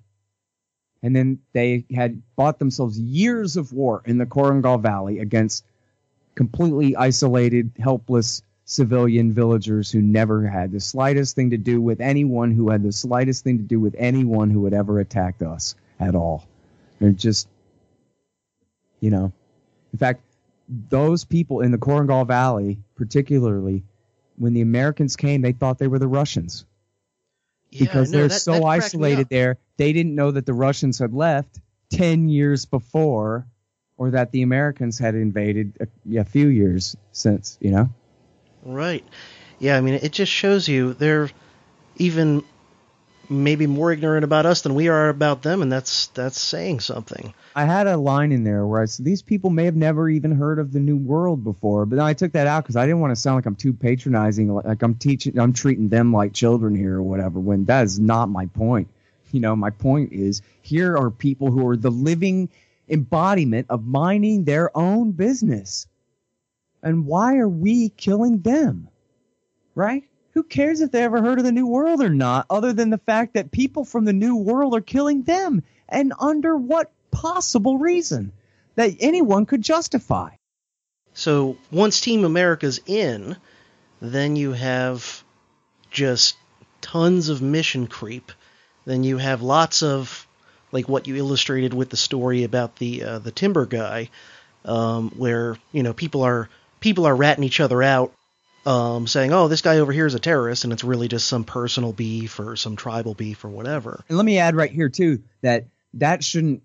And then they had bought themselves years of war in the Korengal Valley against completely isolated, helpless civilian villagers who never had the slightest thing to do with anyone who had the slightest thing to do with anyone who had ever attacked us at all. They're just, you know, in fact, those people in the Korengal Valley, particularly, when the Americans came, they thought they were the Russians. Yeah, because no, they're that, so isolated there, they didn't know that the Russians had left 10 years before or that the Americans had invaded a, a few years since, you know? Right. Yeah, I mean, it just shows you they're even maybe more ignorant about us than we are about them, and that's that's saying something. I had a line in there where I said these people may have never even heard of the New World before, but I took that out because I didn't want to sound like I'm too patronizing, like I'm teaching, I'm treating them like children here or whatever. When that is not my point. You know, my point is here are people who are the living embodiment of minding their own business. And why are we killing them? Right? Who cares if they ever heard of the New World or not, other than the fact that people from the New World are killing them? And under what possible reason that anyone could justify? So once Team America's in, then you have just tons of mission creep. Then you have lots of like what you illustrated with the story about the uh, the timber guy, um, where you know people are people are ratting each other out, um, saying, "Oh, this guy over here is a terrorist," and it's really just some personal beef or some tribal beef or whatever. And let me add right here too that that shouldn't.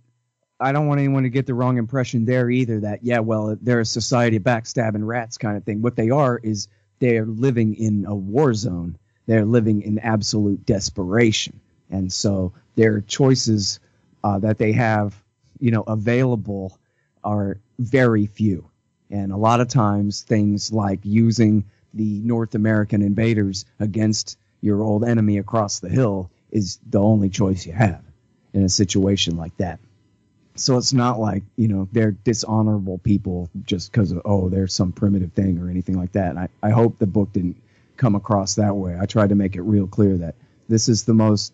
I don't want anyone to get the wrong impression there either. That yeah, well, they're a society of backstabbing rats kind of thing. What they are is they are living in a war zone. They're living in absolute desperation, and so their choices uh, that they have, you know, available are very few. And a lot of times, things like using the North American invaders against your old enemy across the hill is the only choice you have in a situation like that. So it's not like, you know, they're dishonorable people just because of, oh, there's some primitive thing or anything like that. And I, I hope the book didn't come across that way. I tried to make it real clear that this is the most,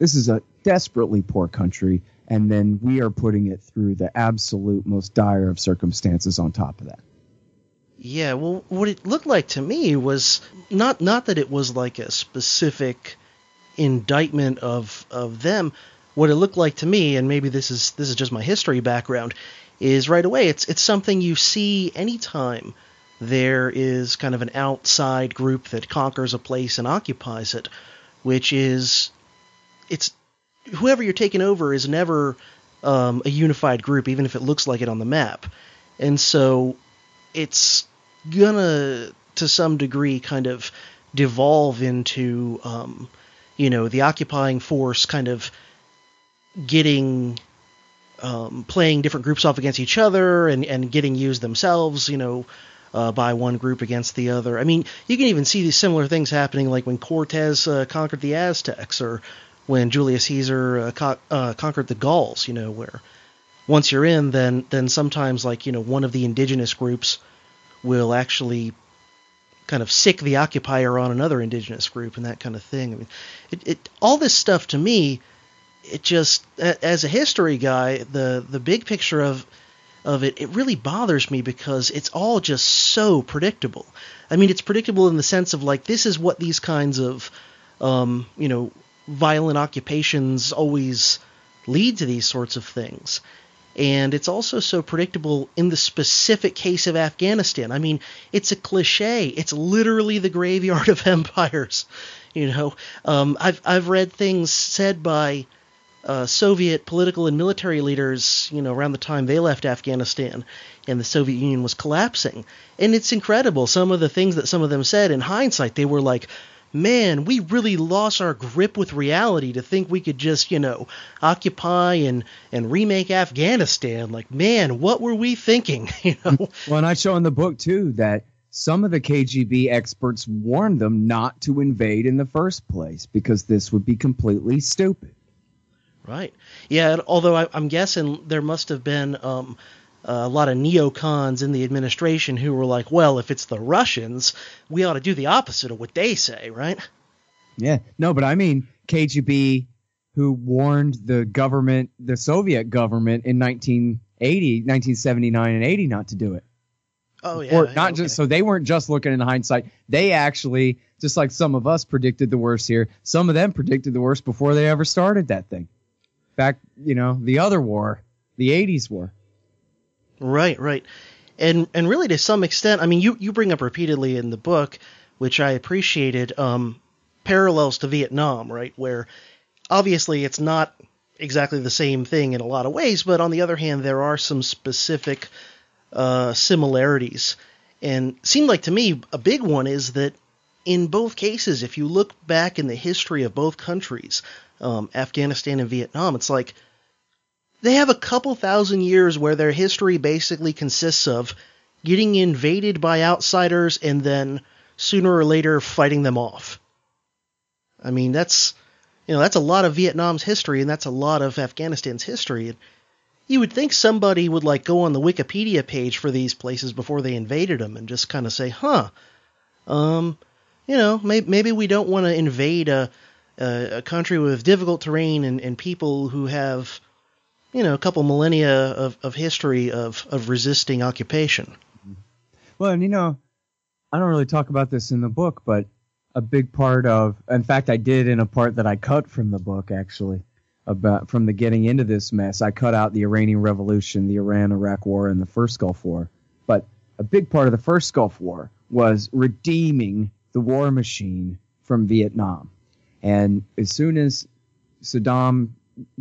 this is a desperately poor country. And then we are putting it through the absolute most dire of circumstances on top of that. Yeah, well, what it looked like to me was not not that it was like a specific indictment of of them. What it looked like to me, and maybe this is this is just my history background, is right away it's it's something you see anytime there is kind of an outside group that conquers a place and occupies it, which is it's whoever you're taking over is never um, a unified group, even if it looks like it on the map, and so it's gonna to some degree kind of devolve into um, you know the occupying force kind of getting um, playing different groups off against each other and, and getting used themselves you know uh, by one group against the other. I mean you can even see these similar things happening like when cortez uh, conquered the aztecs or when julius caesar uh, co- uh, conquered the gauls you know where once you're in then then sometimes like you know one of the indigenous groups will actually kind of sic the occupier on another indigenous group and that kind of thing. I mean, it, it all this stuff to me, it just as a history guy, the the big picture of of it, it really bothers me because it's all just so predictable. I mean, it's predictable in the sense of like this is what these kinds of um, you know violent occupations always lead to these sorts of things and it's also so predictable in the specific case of Afghanistan. I mean, it's a cliche. It's literally the graveyard of [LAUGHS] empires. You know, um, I've I've read things said by uh, Soviet political and military leaders, you know, around the time they left Afghanistan and the Soviet Union was collapsing, and it's incredible. Some of the things that some of them said in hindsight, they were like, man, we really lost our grip with reality to think we could just, you know, occupy and and remake Afghanistan. Like, man, what were we thinking? [LAUGHS] You know. well, and I show in the book too that some of the KGB experts warned them not to invade in the first place because this would be completely stupid. Right. Yeah. Although I, am guessing there must have been um, Uh, a lot of neocons in the administration who were like, well, if it's the Russians, we ought to do the opposite of what they say, right? Yeah. No, but I mean, KGB, who warned the government, the Soviet government in 1980, 1979 and 80 not to do it. Oh, yeah. Or not yeah, just, so they weren't just looking in hindsight. They actually, just like some of us predicted the worst here, some of them predicted the worst before they ever started that thing. Back, you know, the other war, the 80s war. Right, right. And and really to some extent, I mean you, you bring up repeatedly in the book, which I appreciated, um, parallels to Vietnam, right? Where obviously it's not exactly the same thing in a lot of ways, but on the other hand, there are some specific uh, similarities. And seemed like to me a big one is that in both cases, if you look back in the history of both countries, um, Afghanistan and Vietnam, it's like they have a couple thousand years where their history basically consists of getting invaded by outsiders and then sooner or later fighting them off. I mean, that's you know, that's a lot of Vietnam's history and that's a lot of Afghanistan's history. And you would think somebody would like go on the Wikipedia page for these places before they invaded them and just kind of say, huh, um, you know, maybe, maybe we don't want to invade a, a, a, country with difficult terrain and, and people who have, you know, a couple millennia of, of history of, of resisting occupation. Mm-hmm. Well, and you know, I don't really talk about this in the book, but a big part of, in fact, I did in a part that I cut from the book actually about from the getting into this mess. I cut out the Iranian Revolution, the Iran-Iraq War, and the first Gulf War. But a big part of the first Gulf War was redeeming the war machine from Vietnam. And as soon as Saddam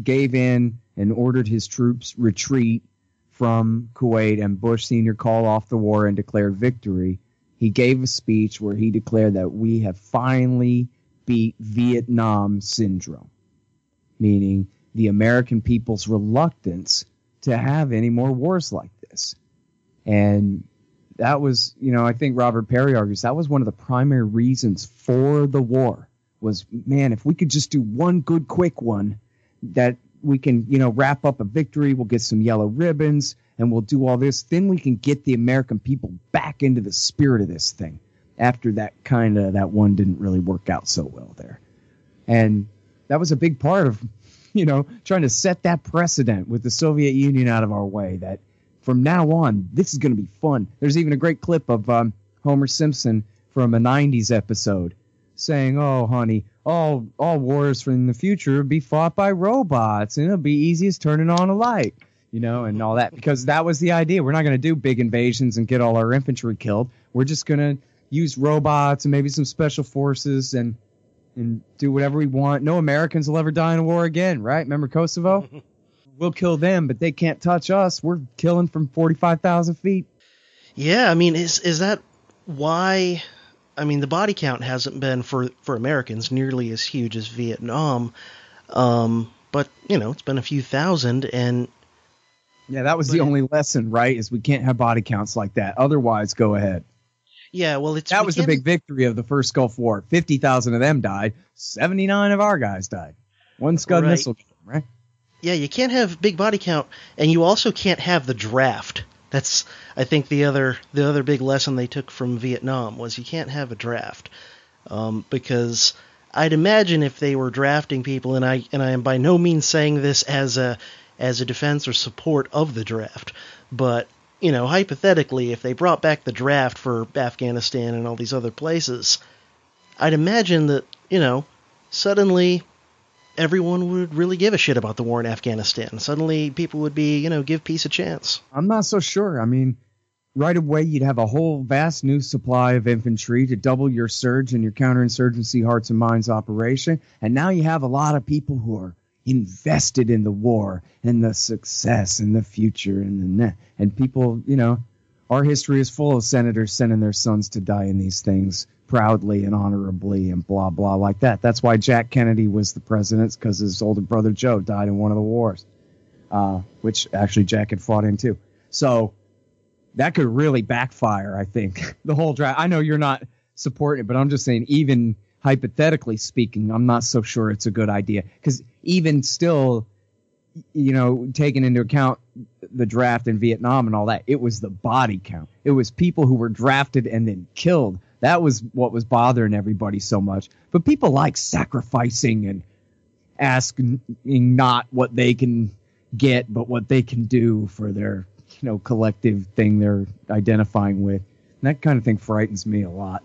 gave in and ordered his troops retreat from Kuwait and Bush Sr. called off the war and declared victory, he gave a speech where he declared that we have finally beat Vietnam syndrome, meaning the American people's reluctance to have any more wars like this. And that was, you know, I think Robert Parry argues that was one of the primary reasons for the war was, man, if we could just do one good quick one that we can, you know, wrap up a victory, we'll get some yellow ribbons and we'll do all this, then we can get the American people back into the spirit of this thing. After that kind of that one didn't really work out so well there. And that was a big part of, [LAUGHS] you know, trying to set that precedent with the Soviet Union out of our way that from now on, this is going to be fun. There's even a great clip of um, Homer Simpson from a 90s episode saying, "Oh, honey, all all wars from the future will be fought by robots, and it'll be easy as turning on a light." you know, and all that because that was the idea. We're not going to do big invasions and get all our infantry killed. We're just going to use robots and maybe some special forces and and do whatever we want. No Americans will ever die in a war again, right? Remember Kosovo? [LAUGHS] we'll kill them, but they can't touch us. We're killing from 45,000 feet. Yeah, I mean, is is that why I mean, the body count hasn't been for for Americans nearly as huge as Vietnam. Um, but you know, it's been a few thousand, and yeah, that was the only lesson, right? Is we can't have body counts like that. Otherwise, go ahead. Yeah, well, it's that was the big victory of the first Gulf War. Fifty thousand of them died. Seventy nine of our guys died. One Scud right. missile, right? Yeah, you can't have big body count, and you also can't have the draft. That's I think the other the other big lesson they took from Vietnam was you can't have a draft um, because I'd imagine if they were drafting people, and I and I am by no means saying this as a as a defense or support of the draft. But, you know, hypothetically, if they brought back the draft for Afghanistan and all these other places, I'd imagine that, you know, suddenly everyone would really give a shit about the war in Afghanistan. Suddenly people would be, you know, give peace a chance. I'm not so sure. I mean, right away you'd have a whole vast new supply of infantry to double your surge and your counterinsurgency hearts and minds operation. And now you have a lot of people who are invested in the war and the success and the future and the. And people, you know, our history is full of senators sending their sons to die in these things proudly and honorably and blah blah like that. That's why Jack Kennedy was the president because his older brother Joe died in one of the wars, uh, which actually Jack had fought in too. So that could really backfire. I think [LAUGHS] the whole draft. I know you're not supporting it, but I'm just saying even hypothetically speaking, I'm not so sure it's a good idea because even still, you know, taking into account the draft in Vietnam and all that, it was the body count. It was people who were drafted and then killed. That was what was bothering everybody so much. But people like sacrificing and asking not what they can get, but what they can do for their, you know, collective thing they're identifying with. And that kind of thing frightens me a lot.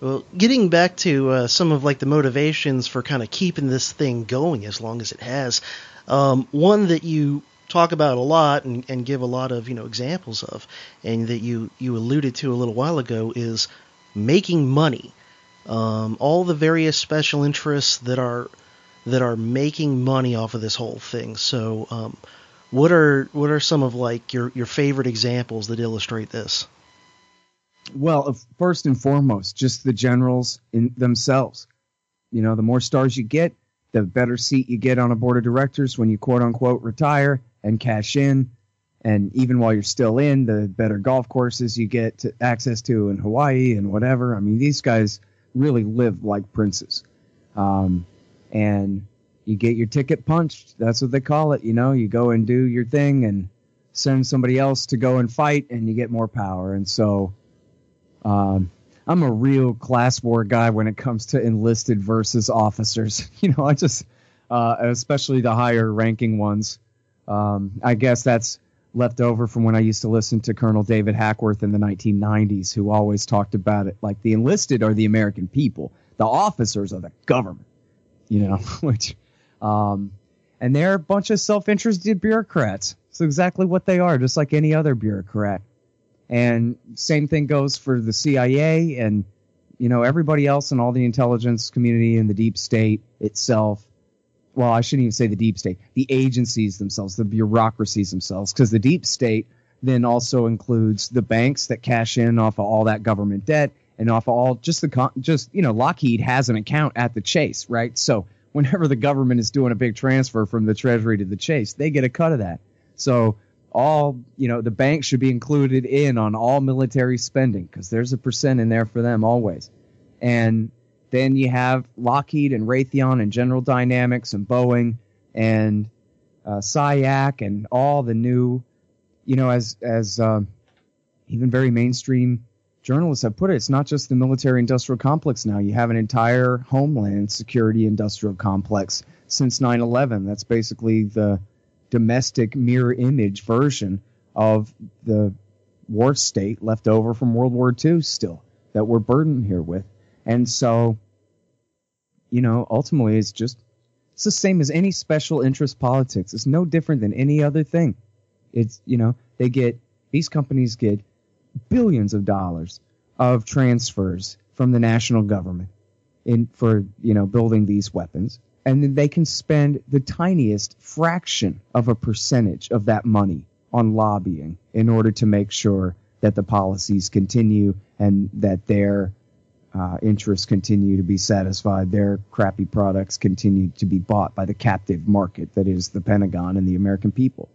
Well, getting back to uh, some of like the motivations for kind of keeping this thing going as long as it has, um, one that you talk about a lot and, and give a lot of you know examples of, and that you you alluded to a little while ago is making money. Um, all the various special interests that are that are making money off of this whole thing. So, um, what are what are some of like your your favorite examples that illustrate this? Well, first and foremost, just the generals in themselves. You know, the more stars you get, the better seat you get on a board of directors when you quote unquote retire and cash in. And even while you're still in, the better golf courses you get to access to in Hawaii and whatever. I mean, these guys really live like princes. Um, and you get your ticket punched. That's what they call it. You know, you go and do your thing and send somebody else to go and fight, and you get more power. And so, um, I'm a real class war guy when it comes to enlisted versus officers. [LAUGHS] You know, I just, uh, especially the higher ranking ones. Um, I guess that's left over from when I used to listen to Colonel David Hackworth in the 1990s, who always talked about it like the enlisted are the American people, the officers are the government. You know, [LAUGHS] which, um, and they're a bunch of self-interested bureaucrats. It's exactly what they are, just like any other bureaucrat. And same thing goes for the CIA and you know everybody else in all the intelligence community and the deep state itself. Well, I shouldn't even say the deep state, the agencies themselves, the bureaucracies themselves, because the deep state then also includes the banks that cash in off of all that government debt and off of all just the just you know Lockheed has an account at the Chase, right? So whenever the government is doing a big transfer from the Treasury to the Chase, they get a cut of that. So all you know the banks should be included in on all military spending because there's a percent in there for them always and then you have lockheed and raytheon and general dynamics and boeing and uh, SAIC and all the new you know as as uh, even very mainstream journalists have put it it's not just the military industrial complex now you have an entire homeland security industrial complex since 9-11 that's basically the domestic mirror image version of the war state left over from World War II still that we're burdened here with. And so, you know, ultimately it's just it's the same as any special interest politics. It's no different than any other thing. It's, you know, they get these companies get billions of dollars of transfers from the national government in for, you know, building these weapons and then they can spend the tiniest fraction of a percentage of that money on lobbying in order to make sure that the policies continue and that their uh, interests continue to be satisfied, their crappy products continue to be bought by the captive market that is the Pentagon and the American people.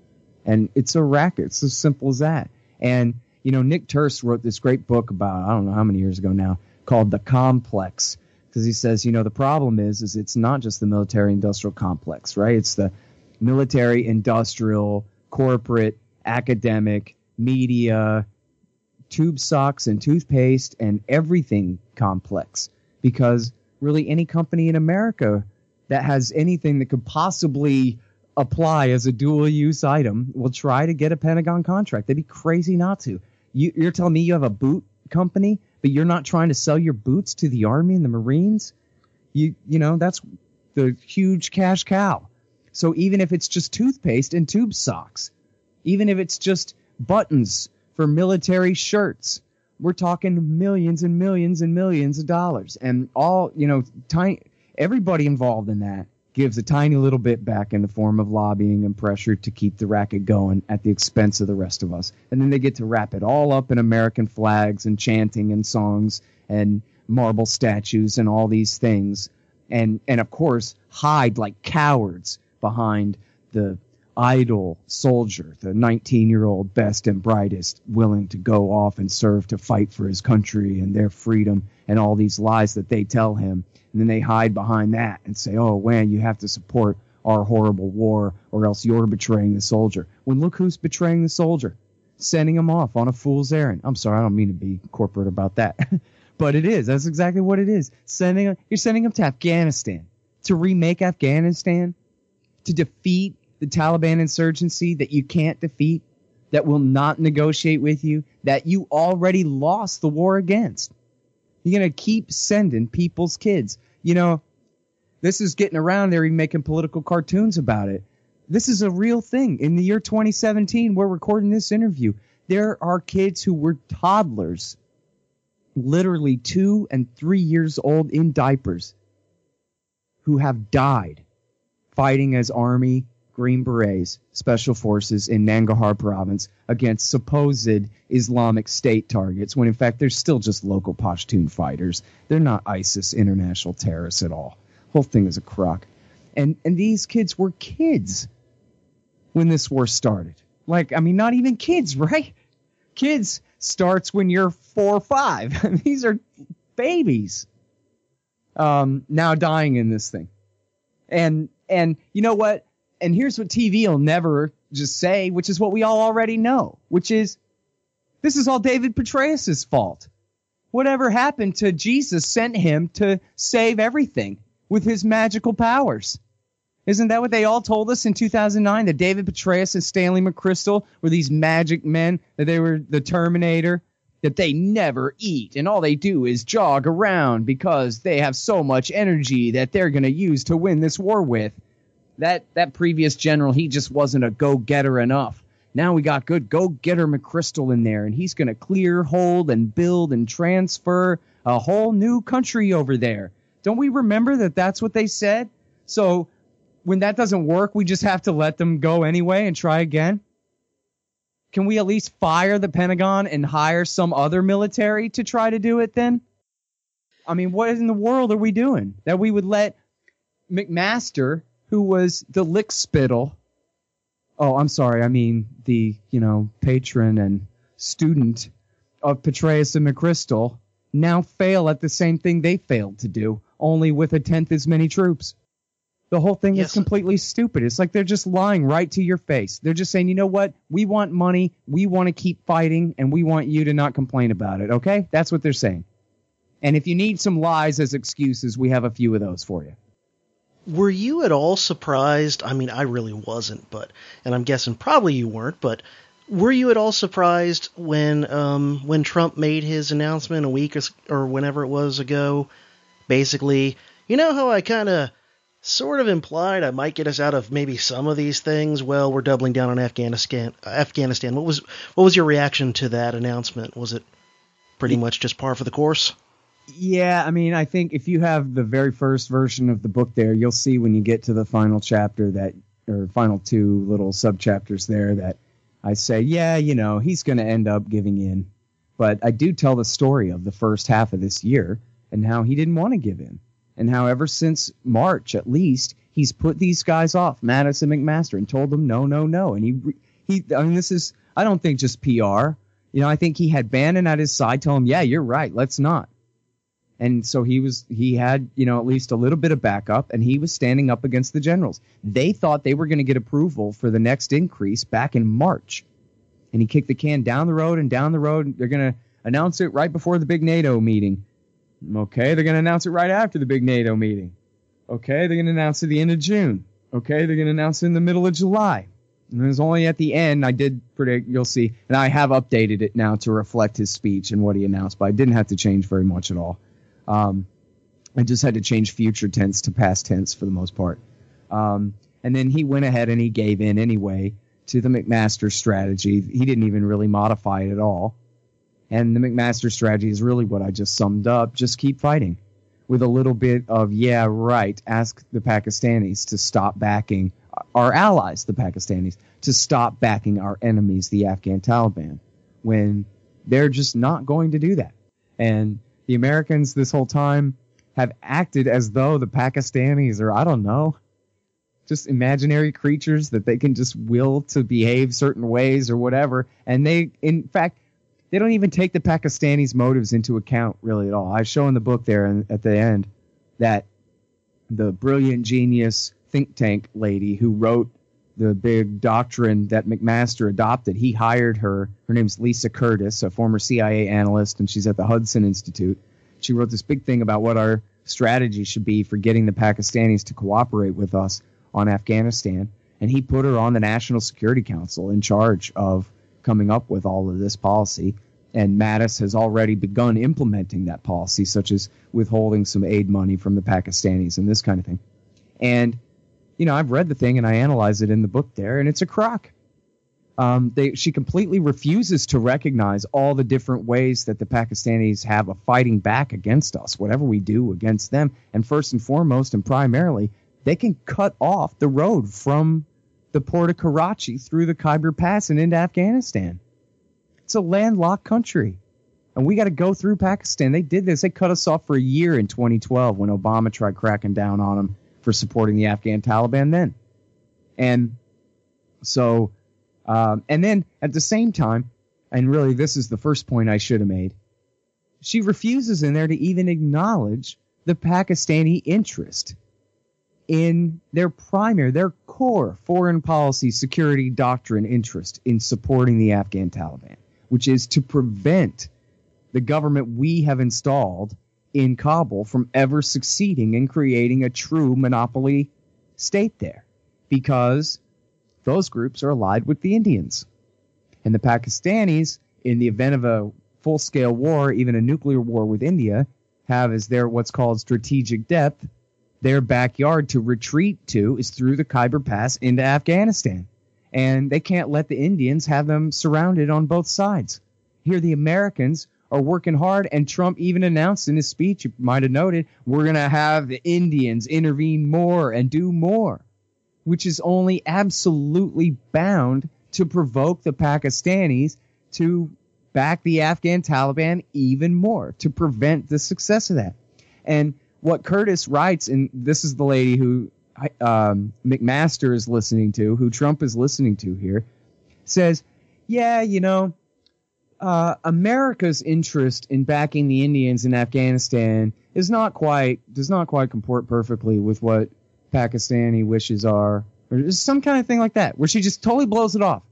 And it's a racket. It's as simple as that. And, you know, Nick Turse wrote this great book about, I don't know how many years ago now, called The Complex because he says, you know, the problem is, is it's not just the military industrial complex, right? It's the military industrial, corporate, academic, media, tube socks and toothpaste and everything complex. Because really, any company in America that has anything that could possibly apply as a dual use item will try to get a Pentagon contract. They'd be crazy not to. You, you're telling me you have a boot company but you're not trying to sell your boots to the army and the marines you you know that's the huge cash cow so even if it's just toothpaste and tube socks even if it's just buttons for military shirts we're talking millions and millions and millions of dollars and all you know tiny everybody involved in that gives a tiny little bit back in the form of lobbying and pressure to keep the racket going at the expense of the rest of us. And then they get to wrap it all up in American flags and chanting and songs and marble statues and all these things. And, and of course, hide like cowards behind the idle soldier, the 19 year old best and brightest, willing to go off and serve to fight for his country and their freedom and all these lies that they tell him and then they hide behind that and say, oh, man, you have to support our horrible war or else you're betraying the soldier. When look who's betraying the soldier, sending him off on a fool's errand. I'm sorry, I don't mean to be corporate about that, [LAUGHS] but it is. That's exactly what it is. Sending you're sending him to Afghanistan to remake Afghanistan, to defeat the Taliban insurgency that you can't defeat, that will not negotiate with you, that you already lost the war against. You're going to keep sending people's kids. You know, this is getting around. They're even making political cartoons about it. This is a real thing. In the year 2017, we're recording this interview. There are kids who were toddlers, literally two and three years old in diapers, who have died fighting as Army Green Berets, Special Forces in Nangarhar province against supposed Islamic State targets, when in fact they're still just local Pashtun fighters. They're not ISIS international terrorists at all. Whole thing is a crock. And and these kids were kids when this war started. Like, I mean, not even kids, [LAUGHS] right? Kids starts when you're four or five. [LAUGHS] these are babies. Um, now dying in this thing. And And you know what? And here's what TV will never just say, which is what we all already know, which is this is all David Petraeus' fault. Whatever happened to Jesus sent him to save everything with his magical powers. Isn't that what they all told us in 2009? That David Petraeus and Stanley McChrystal were these magic men, that they were the Terminator, that they never eat, and all they do is jog around because they have so much energy that they're going to use to win this war with. That, that previous general, he just wasn't a go getter enough. Now we got good go getter McChrystal in there, and he's going to clear, hold, and build and transfer a whole new country over there. Don't we remember that that's what they said? So when that doesn't work, we just have to let them go anyway and try again? Can we at least fire the Pentagon and hire some other military to try to do it then? I mean, what in the world are we doing? That we would let McMaster, who was the lick spittle, oh, I'm sorry, I mean the, you know, patron and student of Petraeus and McChrystal, now fail at the same thing they failed to do, only with a tenth as many troops. The whole thing yes. is completely stupid. It's like they're just lying right to your face. They're just saying, you know what? We want money. We want to keep fighting, and we want you to not complain about it. Okay? That's what they're saying. And if you need some lies as excuses, we have a few of those for you. Were you at all surprised? I mean, I really wasn't, but, and I'm guessing probably you weren't, but were you at all surprised when um, when Trump made his announcement a week or, or whenever it was ago? Basically, you know how I kind of sort of implied I might get us out of maybe some of these things. Well, we're doubling down on Afghanistan. Afghanistan. What was what was your reaction to that announcement? Was it pretty much just par for the course? Yeah, I mean, I think if you have the very first version of the book there, you'll see when you get to the final chapter that or final two little sub chapters there that I say, yeah, you know, he's going to end up giving in. But I do tell the story of the first half of this year and how he didn't want to give in and how ever since March at least he's put these guys off, Mattis and McMaster, and told them no, no, no. And he he I mean this is I don't think just PR. You know, I think he had Bannon at his side tell him, "Yeah, you're right. Let's not." And so he was he had, you know, at least a little bit of backup and he was standing up against the generals. They thought they were going to get approval for the next increase back in March. And he kicked the can down the road and down the road. They're going to announce it right before the big NATO meeting. Okay, they're going to announce it right after the big NATO meeting. Okay, they're going to announce it the end of June. Okay, they're going to announce it in the middle of July. And it was only at the end I did predict, you'll see, and I have updated it now to reflect his speech and what he announced, but I didn't have to change very much at all. Um, I just had to change future tense to past tense for the most part. Um, and then he went ahead and he gave in anyway to the McMaster strategy. He didn't even really modify it at all. And the McMaster strategy is really what I just summed up. Just keep fighting with a little bit of, yeah, right. Ask the Pakistanis to stop backing our allies, the Pakistanis, to stop backing our enemies, the Afghan Taliban, when they're just not going to do that. And the Americans this whole time have acted as though the Pakistanis are, I don't know, just imaginary creatures that they can just will to behave certain ways or whatever. And they, in fact, they don't even take the Pakistanis' motives into account really at all. I show in the book there at the end that the brilliant genius think tank lady who wrote the big doctrine that McMaster adopted, he hired her. Her name's Lisa Curtis, a former CIA analyst, and she's at the Hudson Institute. She wrote this big thing about what our strategy should be for getting the Pakistanis to cooperate with us on Afghanistan. And he put her on the National Security Council in charge of coming up with all of this policy and Mattis has already begun implementing that policy, such as withholding some aid money from the Pakistanis and this kind of thing. And, you know, I've read the thing and I analyze it in the book there, and it's a crock. Um, they, she completely refuses to recognize all the different ways that the Pakistanis have of fighting back against us, whatever we do against them. And first and foremost, and primarily, they can cut off the road from the port of Karachi through the Khyber Pass and into Afghanistan. It's a landlocked country. And we got to go through Pakistan. They did this. They cut us off for a year in 2012 when Obama tried cracking down on them for supporting the Afghan Taliban then. And so, um, and then at the same time, and really this is the first point I should have made, she refuses in there to even acknowledge the Pakistani interest in their primary, their core foreign policy security doctrine interest in supporting the Afghan Taliban, which is to prevent the government we have installed in Kabul from ever succeeding in creating a true monopoly state there because those groups are allied with the Indians. And the Pakistanis, in the event of a full scale war, even a nuclear war with India, have as their what's called strategic depth their backyard to retreat to is through the Khyber Pass into Afghanistan. And they can't let the Indians have them surrounded on both sides. Here, the Americans are working hard, and Trump even announced in his speech, you might have noted, we're going to have the Indians intervene more and do more, which is only absolutely bound to provoke the Pakistanis to back the Afghan Taliban even more to prevent the success of that. And what Curtis writes, and this is the lady who um, McMaster is listening to, who Trump is listening to here, says, yeah, you know, uh, America's interest in backing the Indians in Afghanistan is not quite does not quite comport perfectly with what Pakistani wishes are, or some kind of thing like that, where she just totally blows it off.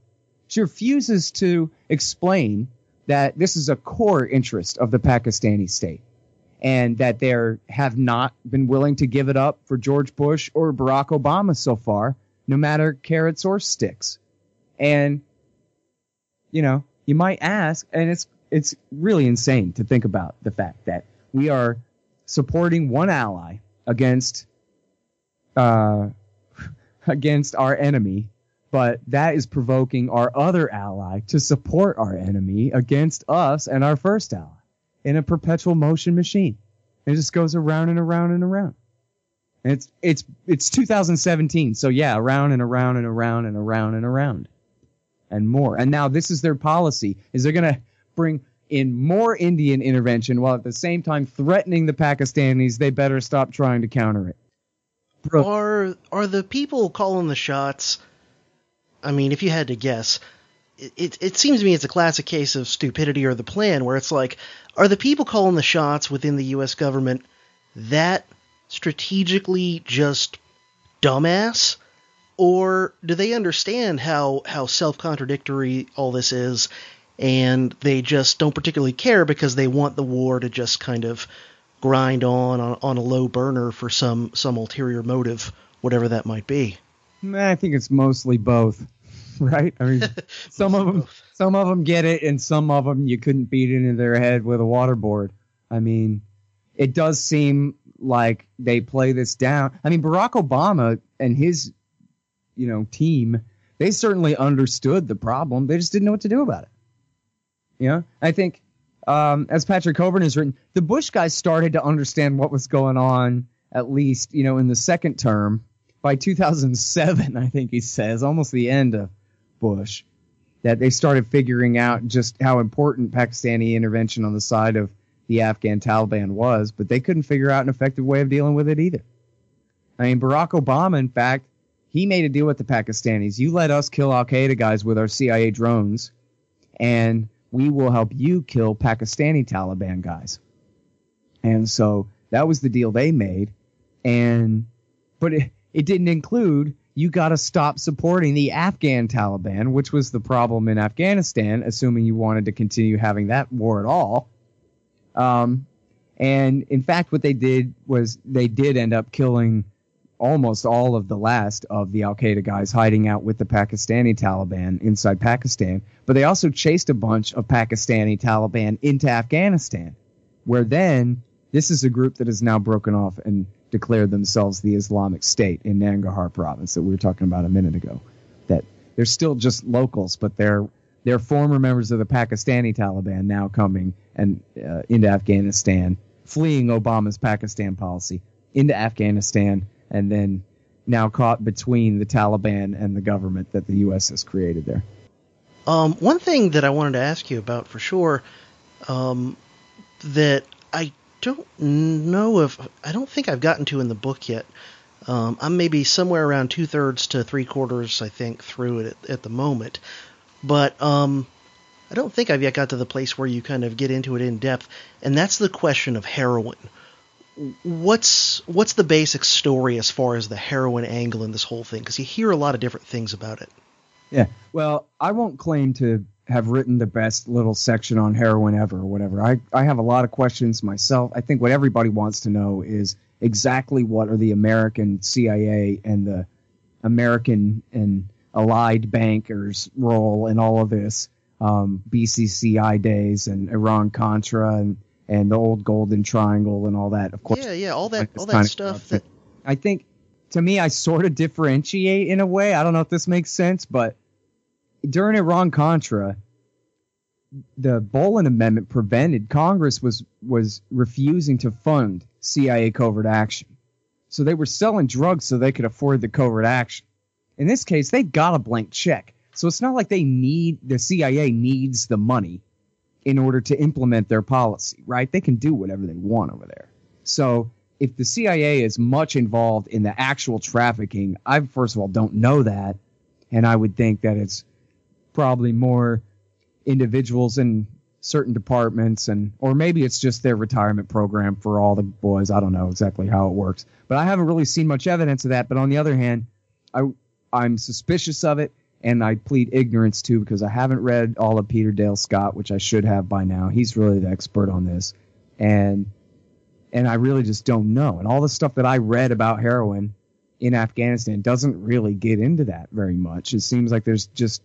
She refuses to explain that this is a core interest of the Pakistani state and that they have not been willing to give it up for George Bush or Barack Obama so far, no matter carrots or sticks. And you know, you might ask, and it's it's really insane to think about the fact that we are supporting one ally against uh, [LAUGHS] against our enemy, but that is provoking our other ally to support our enemy against us and our first ally in a perpetual motion machine. It just goes around and around and around. And it's it's it's 2017, so yeah, around and around and around and around and around, and more. And now this is their policy: is they're going to bring in more Indian intervention while at the same time threatening the Pakistanis they better stop trying to counter it. Bro. Are are the people calling the shots? I mean, if you had to guess, it, it seems to me it's a classic case of stupidity or the plan, where it's like, are the people calling the shots within the U.S. government that strategically just dumbass? Or do they understand how, how self contradictory all this is and they just don't particularly care because they want the war to just kind of grind on on, on a low burner for some, some ulterior motive, whatever that might be? I think it's mostly both. [LAUGHS] right? I mean, [LAUGHS] some of them, some of them get it, and some of them you couldn't beat into their head with a waterboard. I mean, it does seem like they play this down. I mean, Barack Obama and his, you know, team, they certainly understood the problem. They just didn't know what to do about it. You know, I think, um, as Patrick Cockburn has written, the Bush guys started to understand what was going on, at least, you know, in the second term. By 2007, I think he says, almost the end of Bush that they started figuring out just how important Pakistani intervention on the side of the Afghan Taliban was, but they couldn't figure out an effective way of dealing with it either. I mean, Barack Obama, in fact, he made a deal with the Pakistanis. You let us kill Al Qaeda guys with our CIA drones, and we will help you kill Pakistani Taliban guys. And so that was the deal they made. And, but it, it didn't include you got to stop supporting the Afghan Taliban, which was the problem in Afghanistan, assuming you wanted to continue having that war at all. Um, and in fact, what they did was they did end up killing almost all of the last of the Al Qaeda guys hiding out with the Pakistani Taliban inside Pakistan. But they also chased a bunch of Pakistani Taliban into Afghanistan, where then this is a group that has now broken off and declared themselves the Islamic State in Nangarhar province that we were talking about a minute ago. That they're still just locals, but they're they're former members of the Pakistani Taliban now coming and uh, into Afghanistan, fleeing Obama's Pakistan policy into Afghanistan, and then now caught between the Taliban and the government that the U.S. has created there. Um, one thing that I wanted to ask you about for sure um, that I don't know if I don't think I've gotten to in the book yet. Um, I'm maybe somewhere around two thirds to three quarters, I think, through it at, at the moment. But um, I don't think I've yet got to the place where you kind of get into it in depth, and that's the question of heroin. What's what's the basic story as far as the heroin angle in this whole thing? Because you hear a lot of different things about it. Yeah. Well, I won't claim to have written the best little section on heroin ever or whatever. I, I have a lot of questions myself. I think what everybody wants to know is exactly what are the American CIA and the American and allied bankers' role in all of this. Um, BCCI days and Iran Contra and, and the old Golden Triangle and all that. Of course, yeah, yeah, all that, all that stuff. That... I think to me, I sort of differentiate in a way. I don't know if this makes sense, but during Iran Contra, the Boland Amendment prevented Congress was was refusing to fund CIA covert action. So they were selling drugs so they could afford the covert action. In this case, they got a blank check. So it's not like they need the CIA needs the money in order to implement their policy, right? They can do whatever they want over there. So if the CIA is much involved in the actual trafficking, I first of all don't know that, and I would think that it's probably more individuals in certain departments and or maybe it's just their retirement program for all the boys. I don't know exactly how it works. But i haven't really seen much evidence of that. But on the other hand i i'm suspicious of it and i plead ignorance too because i haven't read all of peter dale scott which i should have by now he's really the expert on this and and i really just don't know and all the stuff that i read about heroin in afghanistan doesn't really get into that very much it seems like there's just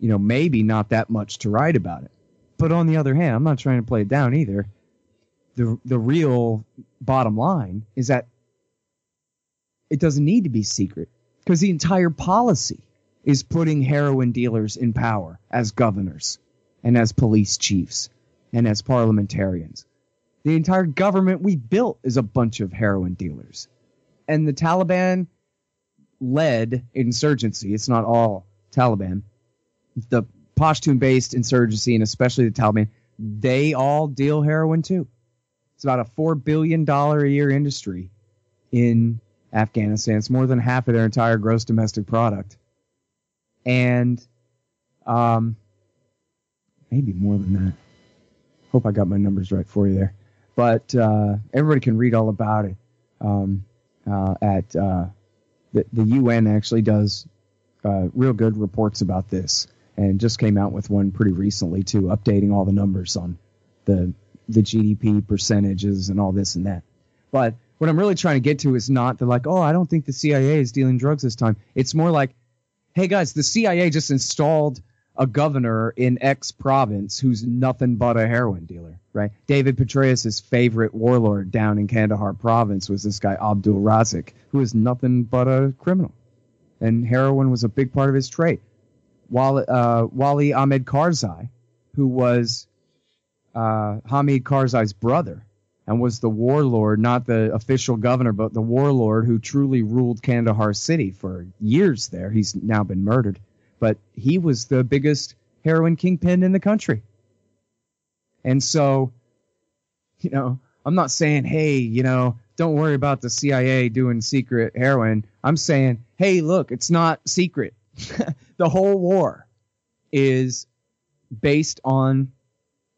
you know, maybe not that much to write about it. But on the other hand, I'm not trying to play it down either. The the real bottom line is that it doesn't need to be secret because the entire policy is putting heroin dealers in power as governors and as police chiefs and as parliamentarians. The entire government we built is a bunch of heroin dealers. And the Taliban led insurgency, it's not all Taliban, the Pashtun based insurgency and especially the Taliban, they all deal heroin too. It's about a $4 billion a year industry in Afghanistan. It's more than half of their entire gross domestic product. And um, maybe more than that. Hope I got my numbers right for you there. But uh, everybody can read all about it um, uh, at uh, the, the UN actually does uh, real good reports about this and just came out with one pretty recently too, updating all the numbers on the the GDP percentages and all this and that. But what I'm really trying to get to is not the like, oh, I don't think the CIA is dealing drugs this time. It's more like, hey guys, the CIA just installed a governor in X province who's nothing but a heroin dealer, right? David Petraeus' favorite warlord down in Kandahar province was this guy Abdul Razik, who is nothing but a criminal. And heroin was a big part of his trade. Wali, uh, Wali Ahmed Karzai, who was uh, Hamid Karzai's brother and was the warlord, not the official governor, but the warlord who truly ruled Kandahar city for years there. He's now been murdered, but he was the biggest heroin kingpin in the country. And so, you know, I'm not saying, hey, you know, don't worry about the CIA doing secret heroin. I'm saying, hey, look, it's not secret. [LAUGHS] the whole war is based on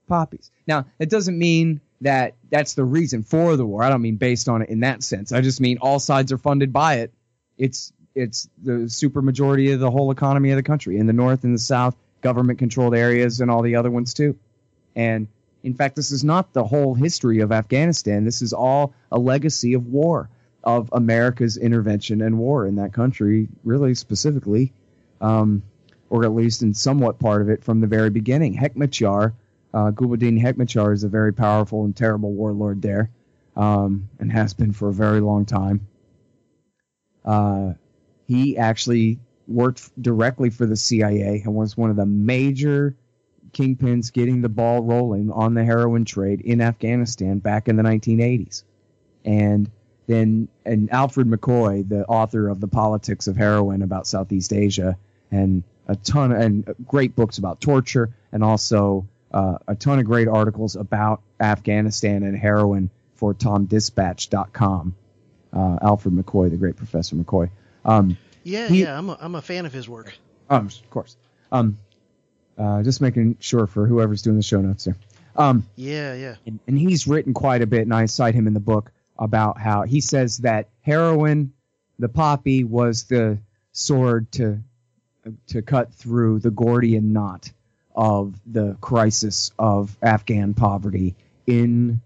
poppies. Now, it doesn't mean that that's the reason for the war. I don't mean based on it in that sense. I just mean all sides are funded by it. It's it's the super majority of the whole economy of the country in the north and the south, government controlled areas and all the other ones too. And in fact, this is not the whole history of Afghanistan. This is all a legacy of war, of America's intervention and war in that country, really specifically um, or at least in somewhat part of it from the very beginning. Hekmatyar, uh, Gulbuddin Hekmatyar is a very powerful and terrible warlord there, um, and has been for a very long time. Uh, he actually worked directly for the CIA and was one of the major kingpins getting the ball rolling on the heroin trade in Afghanistan back in the 1980s. And then, and Alfred McCoy, the author of The Politics of Heroin about Southeast Asia, and a ton of, and great books about torture and also uh, a ton of great articles about Afghanistan and heroin for TomDispatch.com. Uh, Alfred McCoy, the great Professor McCoy. Um, yeah, he, yeah, I'm a, I'm a fan of his work. Um, of course. Um, uh, just making sure for whoever's doing the show notes here. Um, yeah, yeah. And, and, he's written quite a bit, and I cite him in the book about how he says that heroin, the poppy, was the sword to to cut through the Gordian knot of the crisis of Afghan poverty in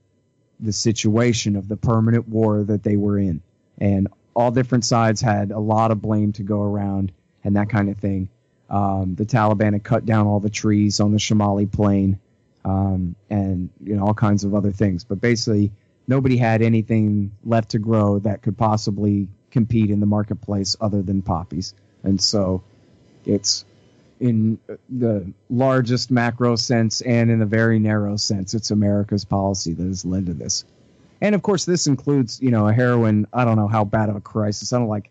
the situation of the permanent war that they were in. And all different sides had a lot of blame to go around and that kind of thing. Um, the Taliban had cut down all the trees on the Shamali plain um, and you know all kinds of other things. But basically, nobody had anything left to grow that could possibly compete in the marketplace other than poppies. And so it's in the largest macro sense and in a very narrow sense, it's America's policy that has led to this. And of course, this includes, you know, a heroin. I don't know how bad of a crisis. I don't like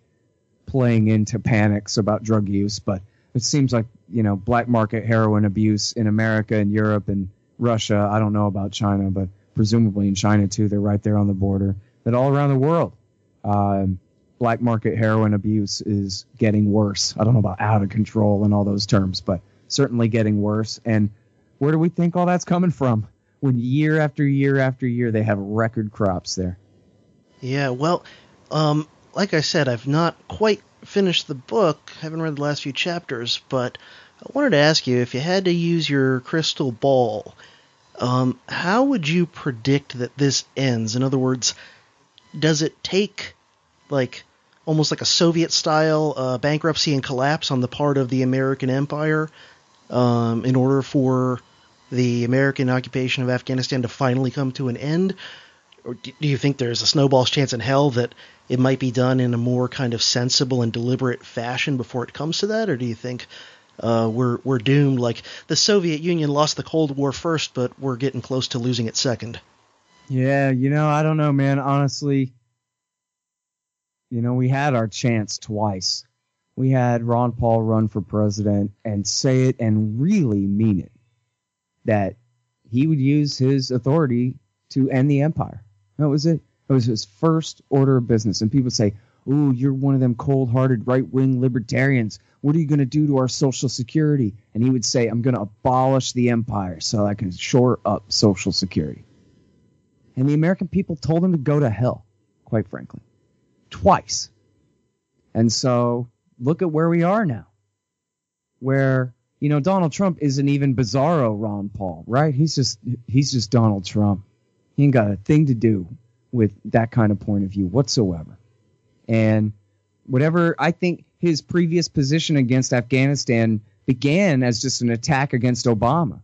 playing into panics about drug use, but it seems like, you know, black market heroin abuse in America and Europe and Russia. I don't know about China, but presumably in China too. They're right there on the border. That all around the world, um, black market heroin abuse is getting worse. I don't know about out of control and all those terms, but certainly getting worse. And where do we think all that's coming from? When year after year after year they have record crops there. Yeah, well, um, like I said, I've not quite finished the book. I haven't read the last few chapters, but I wanted to ask you if you had to use your crystal ball, um, how would you predict that this ends? In other words, does it take like almost like a Soviet style uh, bankruptcy and collapse on the part of the American empire um, in order for the American occupation of Afghanistan to finally come to an end? Or do you think there's a snowball's chance in hell that it might be done in a more kind of sensible and deliberate fashion before it comes to that? Or do you think uh, we're we're doomed. Like the Soviet Union lost the Cold War first, but we're getting close to losing it second. Yeah, you know, I don't know, man. Honestly, you know, we had our chance twice. We had Ron Paul run for president and say it and really mean it that he would use his authority to end the empire. That was it. It was his first order of business. And people say, Ooh, you're one of them cold hearted right wing libertarians. What are you going to do to our Social Security? And he would say, I'm going to abolish the empire so I can shore up Social Security. And the American people told him to go to hell, quite frankly, twice. And so look at where we are now, where, you know, Donald Trump isn't even bizarro Ron Paul, right? He's just, he's just Donald Trump. He ain't got a thing to do with that kind of point of view whatsoever. And whatever I think his previous position against Afghanistan began as just an attack against Obama.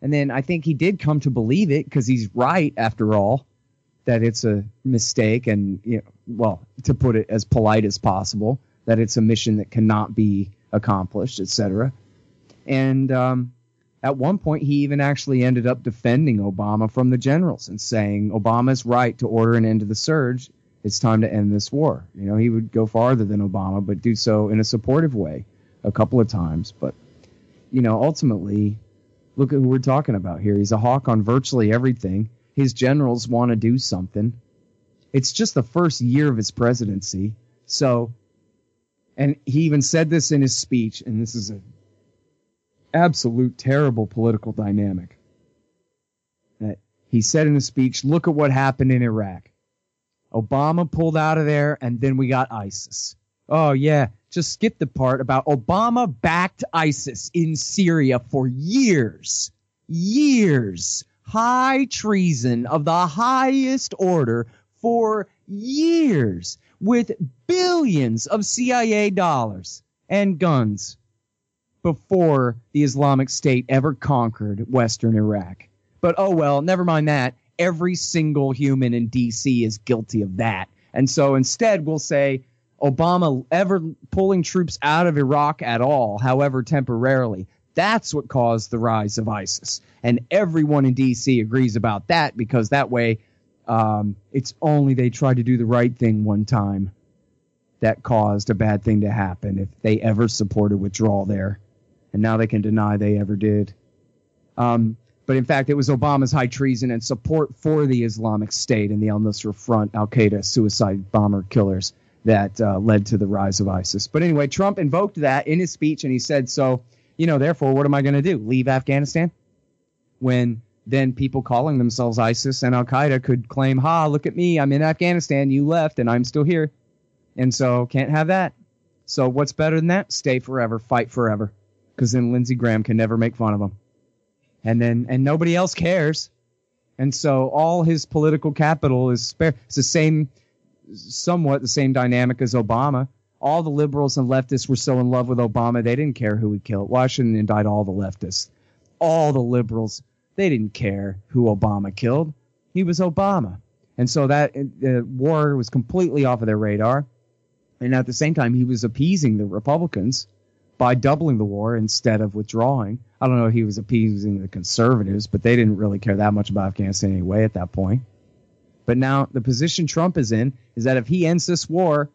And then I think he did come to believe it because he's right after all that it's a mistake and you know, well, to put it as polite as possible, that it's a mission that cannot be accomplished, etc. And um, at one point, he even actually ended up defending Obama from the generals and saying Obama's right to order an end to the surge it's time to end this war. You know, he would go farther than Obama, but do so in a supportive way a couple of times. But, you know, ultimately, look at who we're talking about here. He's a hawk on virtually everything. His generals want to do something. It's just the first year of his presidency. So, and he even said this in his speech, and this is an absolute terrible political dynamic. That he said in his speech, look at what happened in Iraq. Obama pulled out of there, and then we got ISIS. Oh, yeah. Just skip the part about Obama backed ISIS in Syria for years. Years. High treason of the highest order for years with billions of CIA dollars and guns before the Islamic State ever conquered Western Iraq. But oh well, never mind that every single human in DC is guilty of that. And so instead, we'll say Obama ever pulling troops out of Iraq at all, however temporarily. That's what caused the rise of ISIS. And everyone in DC agrees about that because that way um, it's only they tried to do the right thing one time that caused a bad thing to happen if they ever supported withdrawal there. And now they can deny they ever did. Um, but in fact, it was Obama's high treason and support for the Islamic State and the Al Nusra Front, Al Qaeda suicide bomber killers that uh, led to the rise of ISIS. But anyway, Trump invoked that in his speech and he said, So, you know, therefore, what am I going to do? Leave Afghanistan? When then people calling themselves ISIS and Al Qaeda could claim, "Ha, look at me! I'm in Afghanistan. You left, and I'm still here." And so can't have that. So what's better than that? Stay forever, fight forever, because then Lindsey Graham can never make fun of him, and then and nobody else cares. And so all his political capital is spare. It's the same, somewhat the same dynamic as Obama. All the liberals and leftists were so in love with Obama, they didn't care who he killed. Why shouldn't indict all the leftists? All the liberals, they didn't care who Obama killed. He was Obama. And so that uh, war was completely off of their radar. And at the same time, he was appeasing the Republicans by doubling the war instead of withdrawing. I don't know if he was appeasing the conservatives, but they didn't really care that much about Afghanistan anyway at that point. But now the position Trump is in is that if he ends this war,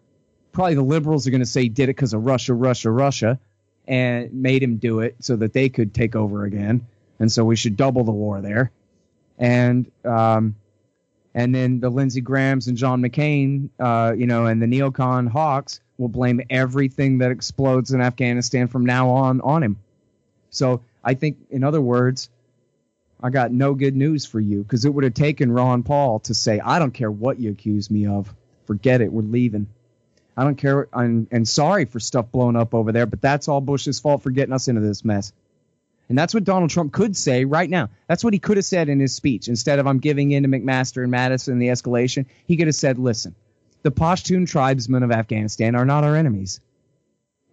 probably the liberals are going to say did it because of Russia, Russia, Russia, and made him do it so that they could take over again. And so we should double the war there. And um, and then the Lindsey Grahams and John McCain, uh, you know, and the neocon hawks will blame everything that explodes in Afghanistan from now on on him. So I think, in other words, I got no good news for you because it would have taken Ron Paul to say, I don't care what you accuse me of. Forget it. We're leaving. I don't care. I'm, and sorry for stuff blowing up over there, but that's all Bush's fault for getting us into this mess. And that's what Donald Trump could say right now. That's what he could have said in his speech. Instead of I'm giving in to McMaster and Mattis and the escalation, he could have said, listen, the Pashtun tribesmen of Afghanistan are not our enemies.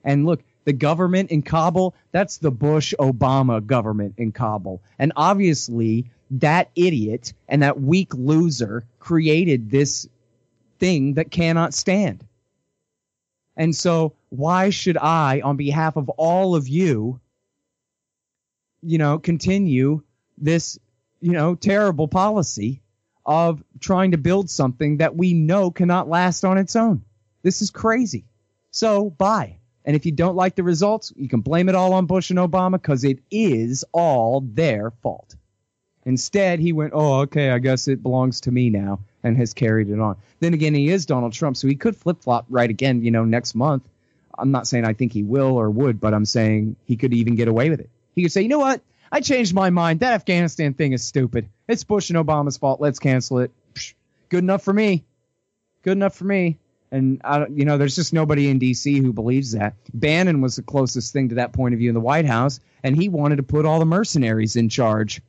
And look, the government in Kabul, that's the Bush Obama government in Kabul. And obviously, that idiot and that weak loser created this thing that cannot stand. And so, why should I, on behalf of all of you, you know, continue this, you know, terrible policy of trying to build something that we know cannot last on its own. This is crazy. So bye. And if you don't like the results, you can blame it all on Bush and Obama because it is all their fault. Instead, he went, oh, okay, I guess it belongs to me now and has carried it on. Then again, he is Donald Trump, so he could flip flop right again, you know, next month. I'm not saying I think he will or would, but I'm saying he could even get away with it. He could say, you know what? I changed my mind. That Afghanistan thing is stupid. It's Bush and Obama's fault. Let's cancel it. Psh, good enough for me. Good enough for me. And I, you know, there's just nobody in D.C. who believes that. Bannon was the closest thing to that point of view in the White House, and he wanted to put all the mercenaries in charge.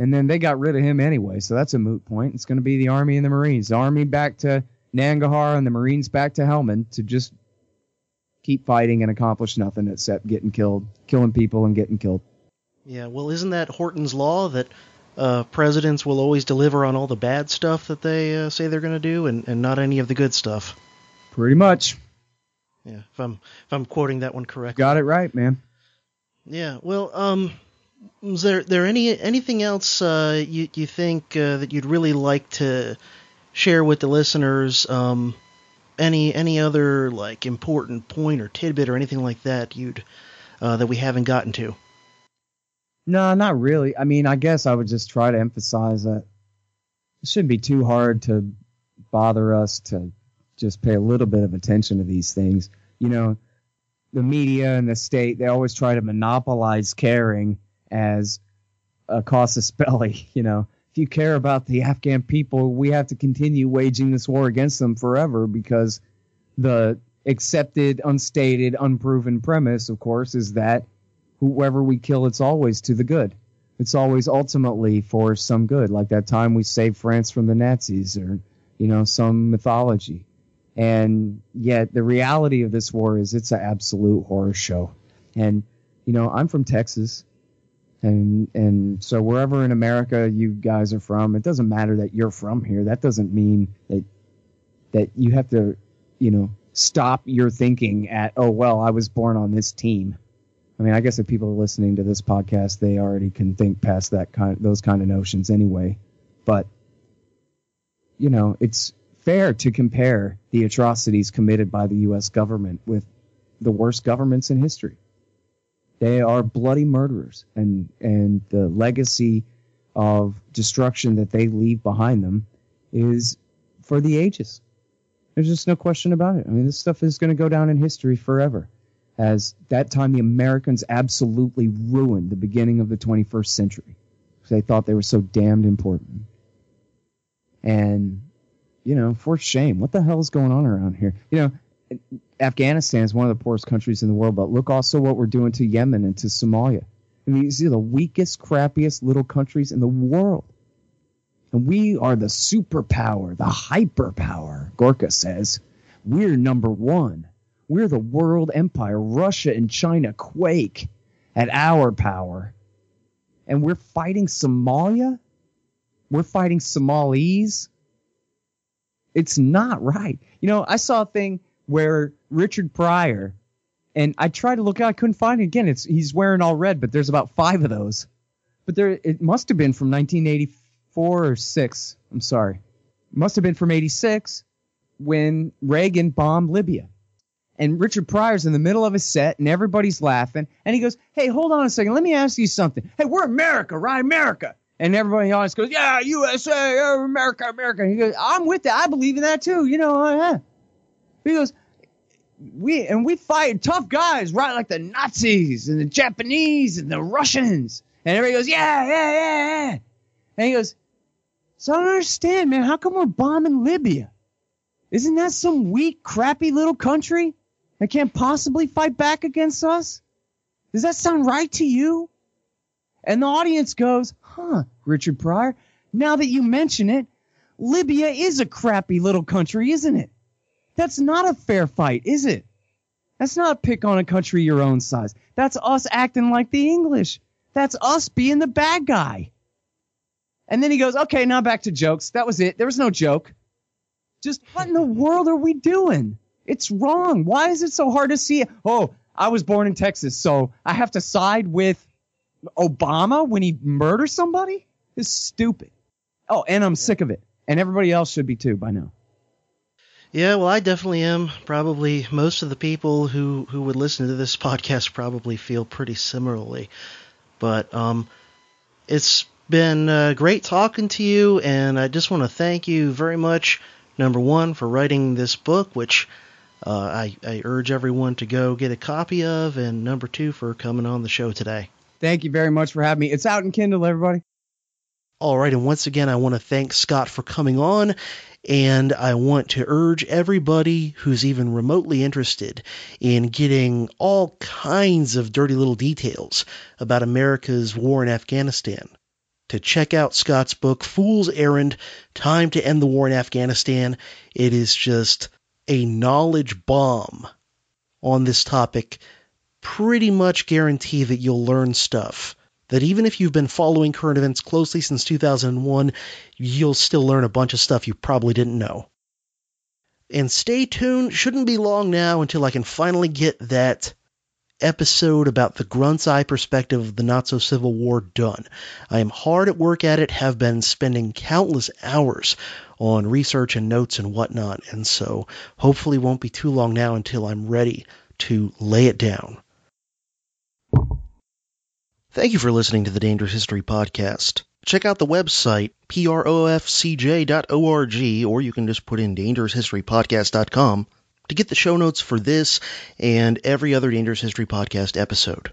And then they got rid of him anyway, so that's a moot point. It's going to be the Army and the Marines. The Army back to Nangarhar and the Marines back to Helmand to just keep fighting and accomplish nothing except getting killed, killing people and getting killed. Yeah, well, isn't that Horton's law that uh, presidents will always deliver on all the bad stuff that they uh, say they're going to do, and, and not any of the good stuff? Pretty much. Yeah, if I'm if I'm quoting that one correctly. Got it right, man. Yeah. Well, um, is there there any anything else uh, you you think uh, that you'd really like to share with the listeners? Um, any any other like important point or tidbit or anything like that you'd uh, that we haven't gotten to? No, not really. I mean, I guess I would just try to emphasize that it shouldn't be too hard to bother us to just pay a little bit of attention to these things. You know, the media and the state, they always try to monopolize caring as a casus belli. [LAUGHS] You know, if you care about the Afghan people, we have to continue waging this war against them forever because the accepted, unstated, unproven premise, of course, is that whoever we kill, it's always to the good. It's always ultimately for some good, like that time we saved France from the Nazis or, you know, some mythology. And yet the reality of this war is it's an absolute horror show. And, you know, I'm from Texas. And and so wherever in America you guys are from, it doesn't matter that you're from here. That doesn't mean that that you have to, you know, stop your thinking at, oh well, I was born on this team. I mean, I guess if people are listening to this podcast, they already can think past that kind, those kind of notions anyway. But you know, it's fair to compare the atrocities committed by the U.S. government with the worst governments in history. They are bloody murderers, and and the legacy of destruction that they leave behind them is for the ages. There's just no question about it. I mean, this stuff is going to go down in history forever as that time the Americans absolutely ruined the beginning of the 21st century. they thought they were so damned important. And, you know, for shame, what the hell is going on around here? You know, Afghanistan is one of the poorest countries in the world, but look also what we're doing to Yemen and to Somalia. I mean, these are the weakest, crappiest little countries in the world. And we are the superpower, the hyperpower, Gorka says. We're number one. We're the world empire. Russia and China quake at our power. And we're fighting Somalia? We're fighting Somalis? It's not right. You know, I saw a thing where Richard Pryor, and I tried to look out, I couldn't find it again. It's he's wearing all red, but there's about five of those. But there, it must have been from 1984 or six. I'm sorry, must have been from '86 when Reagan bombed Libya. And Richard Pryor's in the middle of a set, and everybody's laughing. And he goes, "Hey, hold on a second. Let me ask you something. Hey, we're America, right? America." And everybody in the audience goes, "Yeah, USA, America, America." And he goes, "I'm with that. I believe in that too. You know." Uh, he goes, we and we fight tough guys, right? Like the Nazis and the Japanese and the Russians. And everybody goes, yeah, yeah, yeah, yeah. And he goes, so I don't understand, man. How come we're bombing Libya? Isn't that some weak, crappy little country that can't possibly fight back against us? Does that sound right to you? And the audience goes, huh, Richard Pryor, now that you mention it, Libya is a crappy little country, isn't it? That's not a fair fight, is it? That's not pick on a country your own size. That's us acting like the English. That's us being the bad guy. And then he goes, okay, now back to jokes. That was it. There was no joke. Just what in the world are we doing? It's wrong. Why is it so hard to see? Oh, I was born in Texas, so I have to side with Obama when he murders somebody? It's stupid. Oh, and I'm sick of it. And everybody else should be too by now. Yeah, well, I definitely am. Probably most of the people who, who would listen to this [LAUGHS] podcast probably feel pretty similarly. But um, it's been uh, great talking to you, and I just want to thank you very much, number one, for writing this book, which uh, I, I urge everyone to go get a copy of, and number two, for coming on the show today. Thank you very much for having me. It's out in Kindle, everybody. All right, and once again, I want to thank Scott for coming on, and I want to urge everybody who's even remotely interested in getting all kinds of dirty little details about America's war in Afghanistan to check out Scott's book, Fool's Errand Time to End the War in Afghanistan. It is just a knowledge bomb on this topic. Pretty much guarantee that you'll learn stuff that even if you've been following current events closely since 2001, you'll still learn a bunch of stuff you probably didn't know. And stay tuned, shouldn't be long now until I can finally get that episode about the Grunt's Eye perspective of the not so Civil War done. I am hard at work at it, have been spending countless hours on research and notes and whatnot, and so hopefully won't be too long now until I'm ready to lay it down. Thank you for listening to the Dangerous History Podcast. Check out the website, profcj.org, or you can just put in dangeroushistorypodcast.com to get the show notes for this and every other Dangerous History Podcast episode.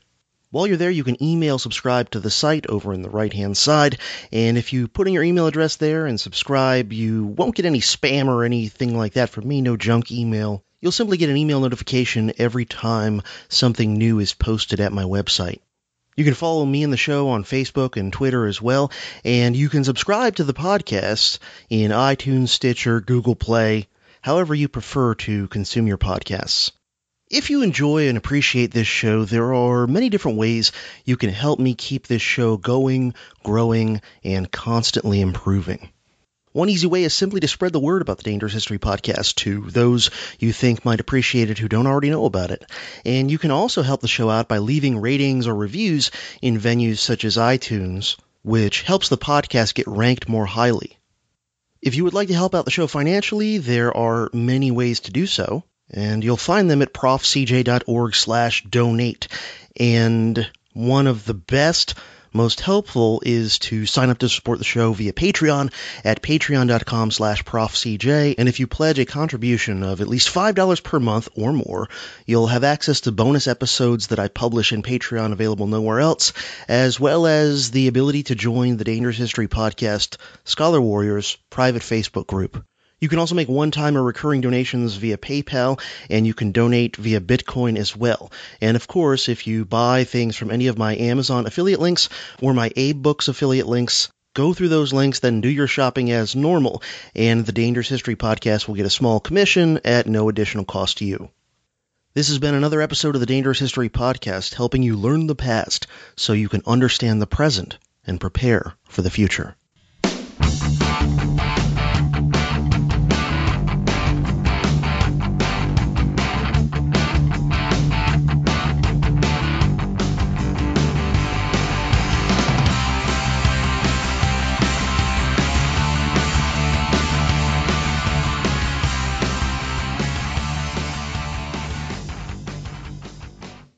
While you're there, you can email subscribe to the site over in the right hand side. And if you put in your email address there and subscribe, you won't get any spam or anything like that from me, no junk email. You'll simply get an email notification every time something new is posted at my website. You can follow me and the show on Facebook and Twitter as well, and you can subscribe to the podcast in iTunes, Stitcher, Google Play, however you prefer to consume your podcasts. If you enjoy and appreciate this show, there are many different ways you can help me keep this show going, growing, and constantly improving. One easy way is simply to spread the word about the Dangerous History Podcast to those you think might appreciate it who don't already know about it. And you can also help the show out by leaving ratings or reviews in venues such as iTunes, which helps the podcast get ranked more highly. If you would like to help out the show financially, there are many ways to do so, and you'll find them at profcj.org slash donate. And one of the best most helpful is to sign up to support the show via Patreon at patreon.com slash profcj. And if you pledge a contribution of at least $5 per month or more, you'll have access to bonus episodes that I publish in Patreon available nowhere else, as well as the ability to join the Dangerous History Podcast Scholar Warriors private Facebook group. You can also make one-time or recurring donations via PayPal, and you can donate via Bitcoin as well. And of course, if you buy things from any of my Amazon affiliate links or my AbeBooks affiliate links, go through those links, then do your shopping as normal, and the Dangerous History Podcast will get a small commission at no additional cost to you. This has been another episode of the Dangerous History Podcast, helping you learn the past so you can understand the present and prepare for the future.